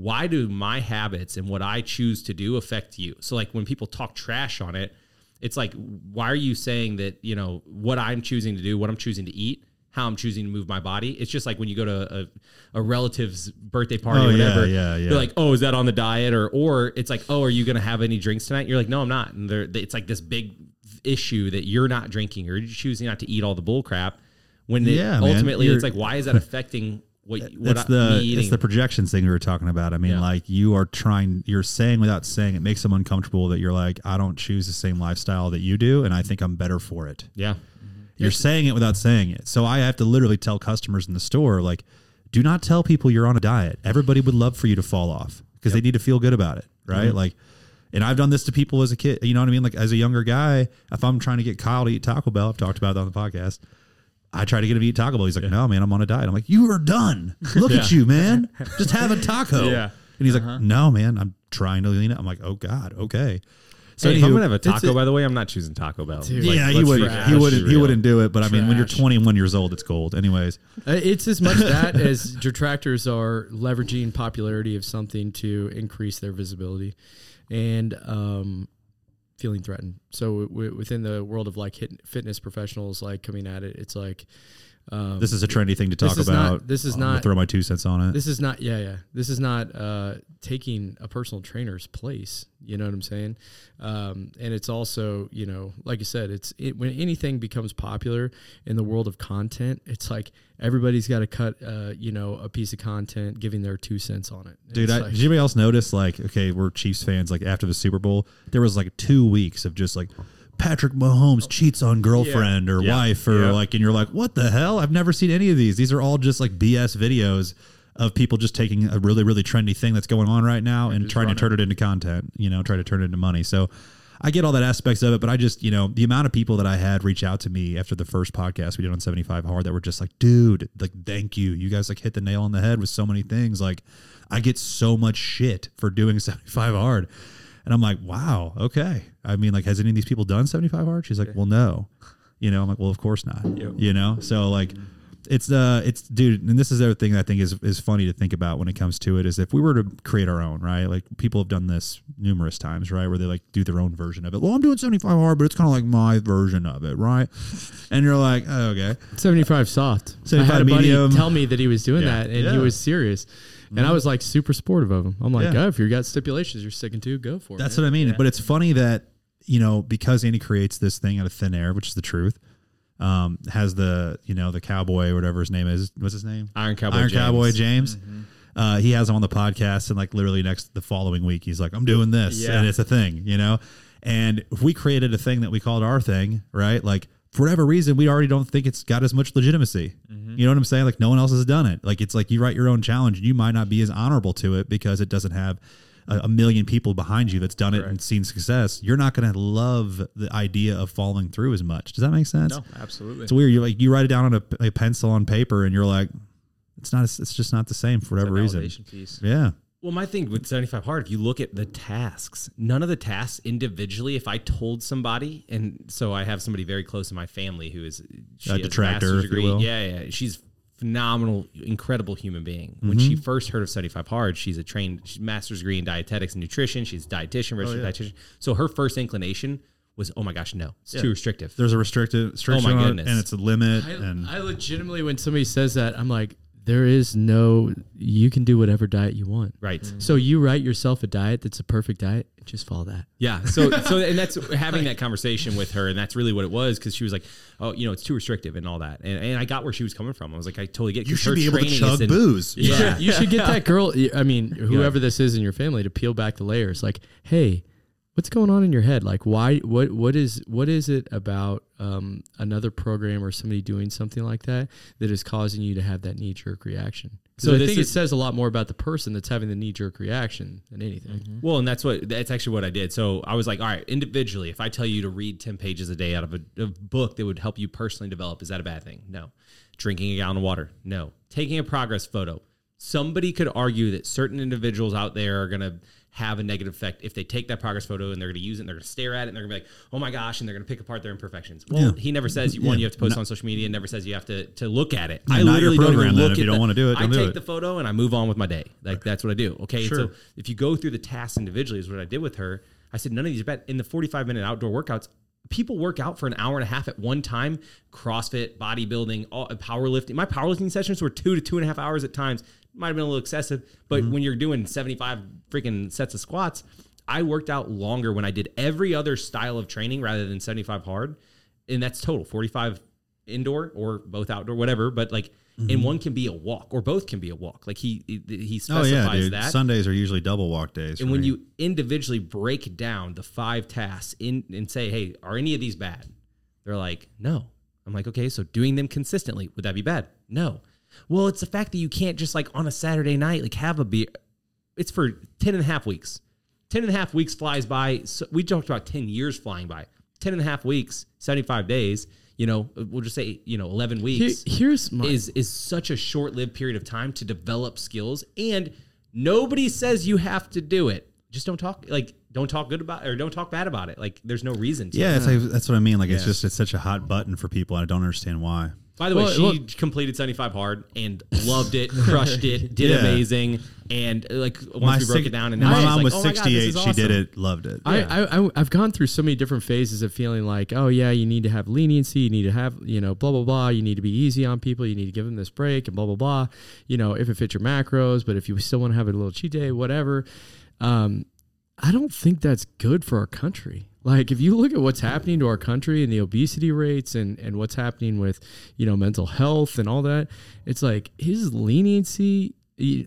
why do my habits and what I choose to do affect you? So, like when people talk trash on it, it's like, why are you saying that, you know, what I'm choosing to do, what I'm choosing to eat, how I'm choosing to move my body? It's just like when you go to a, a relative's birthday party Oh, or whatever. yeah, yeah. They're like, oh, is that on the diet? Or, or it's like, oh, are you going to have any drinks tonight? You're like, no, I'm not. And they're, they, it's like this big issue that you're not drinking or you're choosing not to eat all the bull crap. When it- Yeah, ultimately it's like, why is that affecting what, what That's I, the it's the projections thing we were talking about. I mean, Yeah. like you are trying, you're saying without saying, it makes them uncomfortable that you're like, I don't choose the same lifestyle that you do, and I think I'm better for it. yeah. You're saying it without saying it. So I have to literally tell customers in the store, like, do not tell people you're on a diet. Everybody would love for you to fall off because they need to feel good about it, right? Mm-hmm. Like, and I've done this to people as a kid. You know what I mean? Like as a younger guy, if I'm trying to get Kyle to eat Taco Bell, I've talked about that on the podcast. I try to get him to eat Taco Bell. He's like, "No, man, I'm on a diet." I'm like, "You are done. Look at you, man. Just have a taco." Yeah. And he's like, "No, man, I'm trying to lean it." I'm like, "Oh God, okay." So hey, if I'm gonna have a taco, a- by the way, I'm not choosing Taco Bell. Dude. Like, yeah, he would. be- He let's wouldn't. He wouldn't do it. But I mean, when you're 21 years old, it's gold. Anyways, Uh, It's as much that as detractors are leveraging popularity of something to increase their visibility and um, feeling threatened. So w- within the world of like hit, fitness professionals, like coming at it, it's like um, this is a trendy thing to this talk is not- about. this is I'm not- throw my two cents on it. this is not yeah yeah this is not uh, taking a personal trainer's place. You know what I'm saying? Um, and it's also you know like I said, it's it, when anything becomes popular in the world of content, it's like everybody's got to cut uh, you know a piece of content, giving their two cents on it. Dude, I, like- did anybody else notice? Like, okay, we're Chiefs fans. Like after the Super Bowl, there was like two weeks of just like Patrick Mahomes cheats on girlfriend or Yeah. wife, or Yeah. like, and you're like, what the hell? I've never seen any of these. These are all just like BS videos of people just taking a really, really trendy thing that's going on right now and, just trying to turn it into content. You know, try to turn it into money. So. I get all that aspects of it, but I just, you know, the amount of people that I had reach out to me after the first podcast we did on 75 Hard that were just like, dude, like, thank you. You guys like hit the nail on the head with so many things. Like, I get so much shit for doing 75 hard. And I'm like, wow, okay. I mean, like, has any of these people done 75 hard? She's like, well, no. You know, I'm like, well, of course not. You know? So like it's uh it's dude, and this is the other thing I think is is funny to think about when it comes to it is if we were to create our own, right? Like people have done this numerous times, right? Where they like do their own version of it. Well, I'm doing 75 hard, but it's kind of like my version of it, right? And you're like, oh, okay. 75 soft. I had a buddy tell me that he was doing Yeah. that and he Yeah. Mm-hmm. was serious. And I was like super supportive of him. I'm like, Yeah. oh, if you got stipulations you're sticking to, go for it. That's man." what I mean. But it's funny that you know because Andy creates this thing out of thin air, which is the truth. Um, has the you know the cowboy or whatever his name is. What's his name? Iron Cowboy Iron James. Cowboy James. Uh, he has him on the podcast, and like literally next the following week, he's like, "I'm doing this," Yeah. and it's a thing, you know. And if we created a thing that we called our thing, right? Like for whatever reason, we already don't think it's got as much legitimacy. Mm-hmm. You know what I'm saying? Like no one else has done it. Like it's like you write your own challenge, and you might not be as honorable to it because it doesn't have a, a million people behind you that's done it and seen success. You're not going to love the idea of following through as much. Does that make sense? No, absolutely. It's weird. You like you write it down on a, a pencil on paper, and you're like, it's not. It's just not the same for whatever reason. piece. Yeah. Well, my thing with 75 hard, if you look at the tasks, none of the tasks individually, if I told somebody, and so I have somebody very close in my family who is she A detractor, master's if you will. Yeah, yeah. She's phenomenal, incredible human being. When mm-hmm. she first heard of 75 hard, she's a trained she's master's degree in dietetics and nutrition. She's a dietitian, oh, registered dietitian. So her first inclination was, oh my gosh, no, it's Yeah. too restrictive. There's a restrictive restriction Oh my on it, goodness. and it's a limit. I, and I legitimately, when somebody says that, I'm like, there is no. You can do whatever diet you want. right. Mm-hmm. So you write yourself a diet that's a perfect diet. Just follow that. Yeah. So, so, and that's having that conversation with her, and that's really what it was because she was like, "Oh, you know, it's too restrictive and all that," and, and I got where she was coming from. I was like, I totally get. you should be able to training is chug in- booze. You Yeah. should, you should get that girl. I mean, whoever this is in your family, to peel back the layers. Like, hey, what's going on in your head? Like, why? What? What is? What is it about um, another program or somebody doing something like that that is causing you to have that knee jerk reaction? So I think it says a lot more about the person that's having the knee jerk reaction than anything. Mm-hmm. Well, and that's what that's actually what I did. So I was like, all right, individually, if I tell you to read ten pages a day out of a, a book that would help you personally develop, is that a bad thing? No. Drinking a gallon of water? No. Taking a progress photo? Somebody could argue that certain individuals out there are going to have a negative effect if they take that progress photo and they're going to use it and they're going to stare at it and they're going to be like, oh my gosh, and they're going to pick apart their imperfections. Well, Yeah. he never says you one you have to post No. on social media. Never says you have to to look at it. Yeah, I literally don't even look If at you don't the- wanna do it, I do take it. the photo and I move on with my day. Like that's what I do. Okay, Sure. so if you go through the tasks individually, is what I did with her. I said none of these are bad. In the 45 minute outdoor workouts, people work out for an hour and a half at one time. CrossFit, bodybuilding, all, powerlifting. My powerlifting sessions were two to two and a half hours at times. Might have been a little excessive, but mm-hmm. when you're doing 75 freaking sets of squats, I worked out longer when I did every other style of training rather than 75 hard. And that's total 45 indoor or both outdoor, whatever. But like, and mm-hmm. one can be a walk or both can be a walk. Like he he he Oh yeah, dude. that. Sundays are usually double walk days. And when me. you individually break down the five tasks in and say, "Hey, are any of these bad?" They're like, "No." I'm like, "Okay, so doing them consistently would that be bad?" No. Well, it's the fact that you can't just like on a Saturday night like have a beer. It's for 10 and a half weeks. 10 and a half weeks flies by. So we talked about 10 years flying by. 10 and a half weeks, 75 days, you know, we'll just say, you know, 11 Here- weeks here's my is is such a short-lived period of time to develop skills and nobody says you have to do it just don't talk like don't talk good about or don't talk bad about it like there's no reason to yeah, it's like, that's what I mean. Like it's just it's such a hot button for people, and I don't understand why. By the way she well- completed 75 hard and loved it crushed it did Yeah. amazing and uh, like once we broke six- it down and my now she's mom like, was "Oh my God, this 68. She did it, loved it. I, I, I I've gone through so many different phases of feeling like, oh yeah, you need to have leniency, you need to have, you know, blah blah blah. You need to be easy on people. You need to give them this break and blah blah blah. You know, if it fits your macros, but if you still want to have a little cheat day, whatever. Um, I don't think that's good for our country. Like if you look at what's happening to our country and the obesity rates and and what's happening with, you know, mental health and all that, it's like his leniency.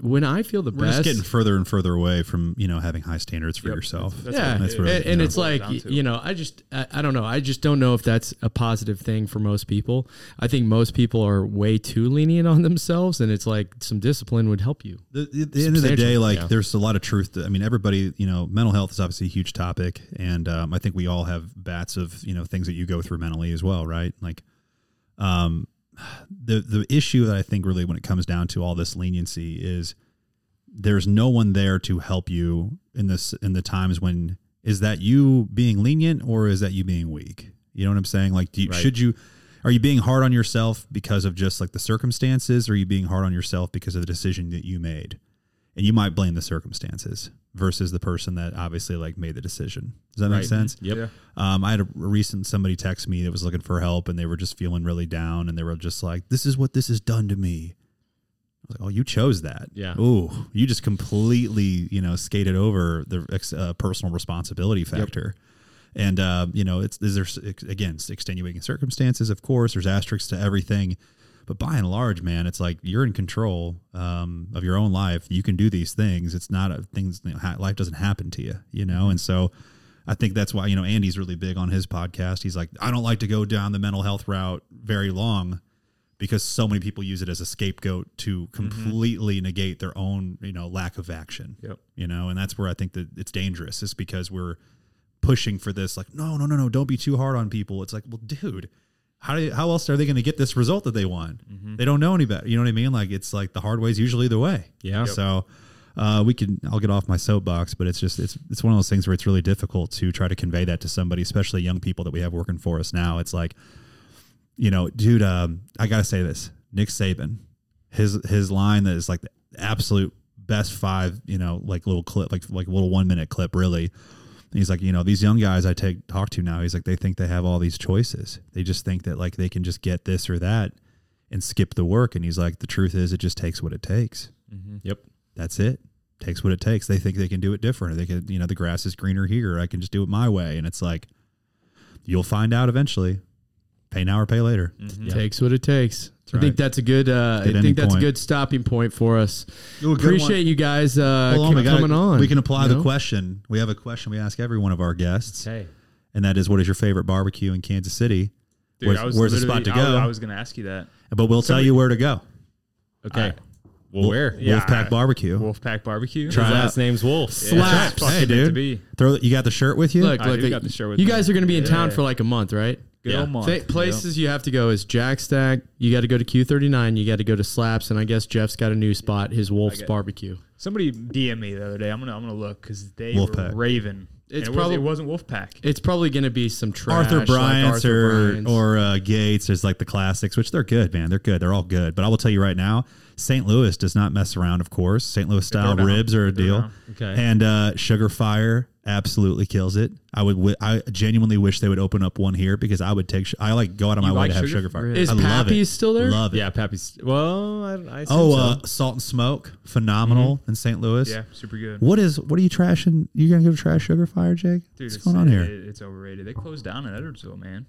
When I feel the We're best, just getting further and further away from you know having high standards for yourself. That's yeah, what That's it what is. and, you and know, it's like you know, I just I, I don't know. I just don't know if that's a positive thing for most people. I think most people are way too lenient on themselves, and it's like some discipline would help you. the, the, the end of the day, like yeah. there's a lot of truth. To, I mean, everybody, you know, mental health is obviously a huge topic, and um, I think we all have bats of you know things that you go through mentally as well, right? Like, um, the the issue that I think really when it comes down to all this leniency is there's no one there to help you in this in the times when is that you being lenient or is that you being weak? You know what I'm saying? Like, do you, Right. should you are you being hard on yourself because of just like the circumstances, or are you being hard on yourself because of the decision that you made? And you might blame the circumstances versus the person that obviously like made the decision. Does that make sense? Yep. Yeah. Um, I had a recent somebody text me that was looking for help and they were just feeling really down and they were just like, "This is what this has done to me." I was like, "Oh, you chose that. Yeah. Ooh, you just completely, you know, skated over the uh, personal responsibility factor." And uh, you know, it's is there again extenuating circumstances, of course. There's asterisks to everything, but by and large, man, it's like you're in control um, of your own life. You can do these things. It's not a things. You know, ha- life doesn't happen to you, you know. And so, I think that's why you know Andy's really big on his podcast. He's like, I don't like to go down the mental health route very long because so many people use it as a scapegoat to completely negate their own you know lack of action. Yep. You know, and that's where I think that it's dangerous. Is because we're pushing for this like no no no no don't be too hard on people it's like well dude how do you, how else are they going to get this result that they want? They don't know any better you know what i mean? Like it's like the hard way is usually the way. Yeah. so uh, we can i'll get off my soapbox but it's just it's it's one of those things where it's really difficult to try to convey that to somebody especially young people that we have working for us now. It's like you know dude um, i gotta say this nick saban his his line that is like the absolute best five you know like little clip like like little one minute clip really And he's like, you know, these young guys I take talk to now, he's like, they think they have all these choices. They just think that like they can just get this or that and skip the work. And he's like, the truth is, it just takes what it takes. Mm-hmm. Yep. That's it. Takes what it takes. They think they can do it different. They can, you know, the grass is greener here. I can just do it my way. And it's like, you'll find out eventually. Pay now or pay later. Mm-hmm. Takes what it takes. I think that's a good. Uh, I think ending that's point. a good stopping point for us. Ooh, a good Appreciate you guys uh, Hold on, we gotta- coming on. We can apply you the know? question. We have a question we ask every one of our guests, Okay. and that is, what is your favorite barbecue in Kansas City? Dude, where's where's the spot to go? was, I was gonna ask you that. but we'll tell you where to go. Okay. well, where? Yeah, Wolfpack I- Barbecue. Wolfpack Barbecue. Try it last name's Wolf. Slaps. Fucking Hey, meant to dude. be. Throw. You got the shirt with you? Look, I look, do look, got the shirt with you me. guys are going to be in town Yeah. for like a month, right? Good Yeah. old month. Fa- places you have to go is Jack Stack. You got to go to Q39. You got to go to Slaps, and I guess Jeff's got a new spot, his Wolf's get- Barbecue. Somebody DM me the other day. I'm gonna I'm gonna look because they Wolfpack. were raving. It's it, probably- was, it wasn't Wolfpack. It's probably going to be some trash. Arthur like Bryant's Arthur or Bryant's. or uh, Gates is like the classics, which they're good, man. They're good. They're all good. But I will tell you right now, St. Louis does not mess around. Of course, St. Louis style ribs are a deal. Okay. And uh, Sugar Fire absolutely kills it. I would. wi- I genuinely wish they would open up one here because I would take. sh- I like go out of my You way like to have Sugar- Sugar Fire. Really? Is I love Pappy's still there? Love it. Yeah, Pappy's. Well, I, I Oh, so. uh, Salt and Smoke, phenomenal in St. Louis. Yeah, super good. What is? What are you trashing? You gonna go trash Sugar Fire, Jake? Dude, What's going on here? it- it's overrated. They closed down in Edwardsville, man.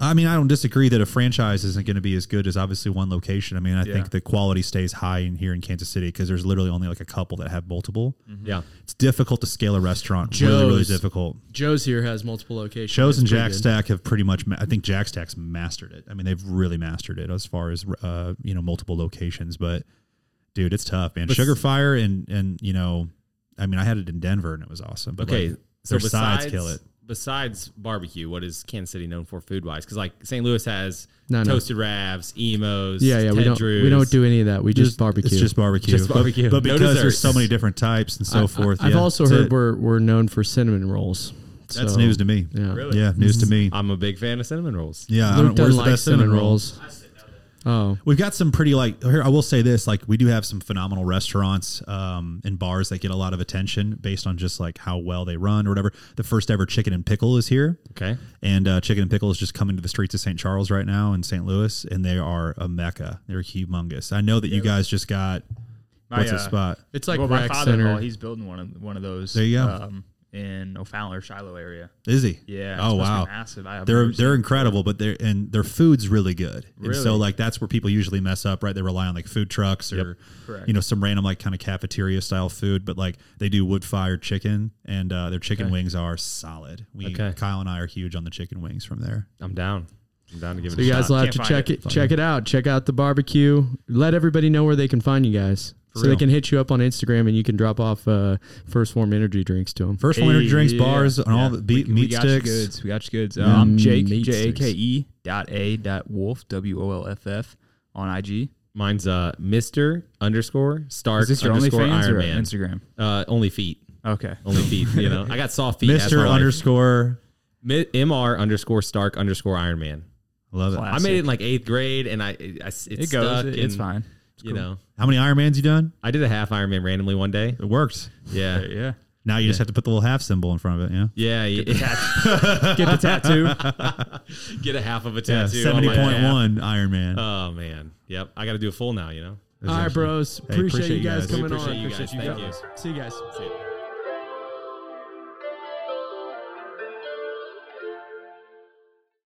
I mean, I don't disagree that a franchise isn't going to be as good as obviously one location. I mean, I Yeah. think the quality stays high in here in Kansas City because there's literally only like a couple that have multiple. yeah. It's difficult to scale a restaurant. Really, really difficult. Joe's here has multiple locations. Joe's and Jack good. Stack have pretty much. Ma- I think Jack Stack's mastered it. I mean, they've really mastered it as far as uh, you know multiple locations. But dude, it's tough, man. But- Sugar Fire and and you know, I mean, I had it in Denver and it was awesome. But Okay. like, so their sides kill it. Besides barbecue, what is Kansas City known for food wise? Because like St. Louis has No, no. toasted ravs, Imo's. Yeah, yeah. We don't. We don't do any of that. We just, barbecue. It's just barbecue. Just barbecue. But, but No because there's so many different types and so I- forth. I, have yeah, also heard it. we're we're known for cinnamon rolls. That's news to me. Yeah. Really? Yeah, news to mm-hmm. me. I'm a big fan of cinnamon rolls. Yeah, I Luke don't, where's doesn't the like best cinnamon cinnamon rolls. Oh, We've got some pretty like here. I will say this: like we do have some phenomenal restaurants um, and bars that get a lot of attention based on just like how well they run or whatever. The first ever Chicken and Pickle is here, Okay. and uh, Chicken and Pickle is just coming to the streets of St. Charles right now in St. Louis, and they are a mecca. They're humongous. I know that you guys just got My, what's the uh, spot? it's like well, my father-in-law, center. he's building one of one of those. There you go. Um, in O'Fallon or Shiloh area. Is he? Yeah. Oh supposed to be wow. Massive. I, they're they're incredible, but they're and their food's really good. And so like that's where people usually mess up, right? They rely on like food trucks or Correct. you know some random like kind of cafeteria style food, but like they do wood fired chicken and uh, their chicken Okay. wings are solid. We Okay. Kyle and I are huge on the chicken wings from there. I'm down. I'm down to give it a shot. So a you guys shot. will have Can't to check it. it. Check it out. Check out the barbecue. Let everybody know where they can find you guys, so they can hit you up on Instagram and you can drop off uh, 1st Phorm energy drinks to them. First Hey, energy drinks, yeah, bars, and all the beat, we, meat we got sticks. You goods. We got you goods. Yeah. Um, Jake Meat J A sticks. K E dot A dot Wolf W O L F F on IG. Mine's uh Mister underscore Stark Is this your underscore OnlyFans Iron or Man. Instagram? Uh, only feet. Okay. Only feet. You know, I got soft feet. Mister underscore. Mi- Mr underscore Stark underscore Iron Man. Love it. Class. I made it in like eighth grade, and I, I it, It goes. Stuck It- it's fine. You know, How many Ironmans you done? I did a half Iron Man randomly one day. It worked. Yeah, yeah. Now you just have to put the little half symbol in front of it. Yeah. yeah. yeah. Get the tattoo. Get a half of a tattoo. on Seventy my point calf. one Iron Man. Oh man, yep. I got to do a full now. You know. All right, bros. Hey, appreciate, appreciate you you guys guys. Coming appreciate on. you guys. Appreciate you Thank guys. See you guys. See ya.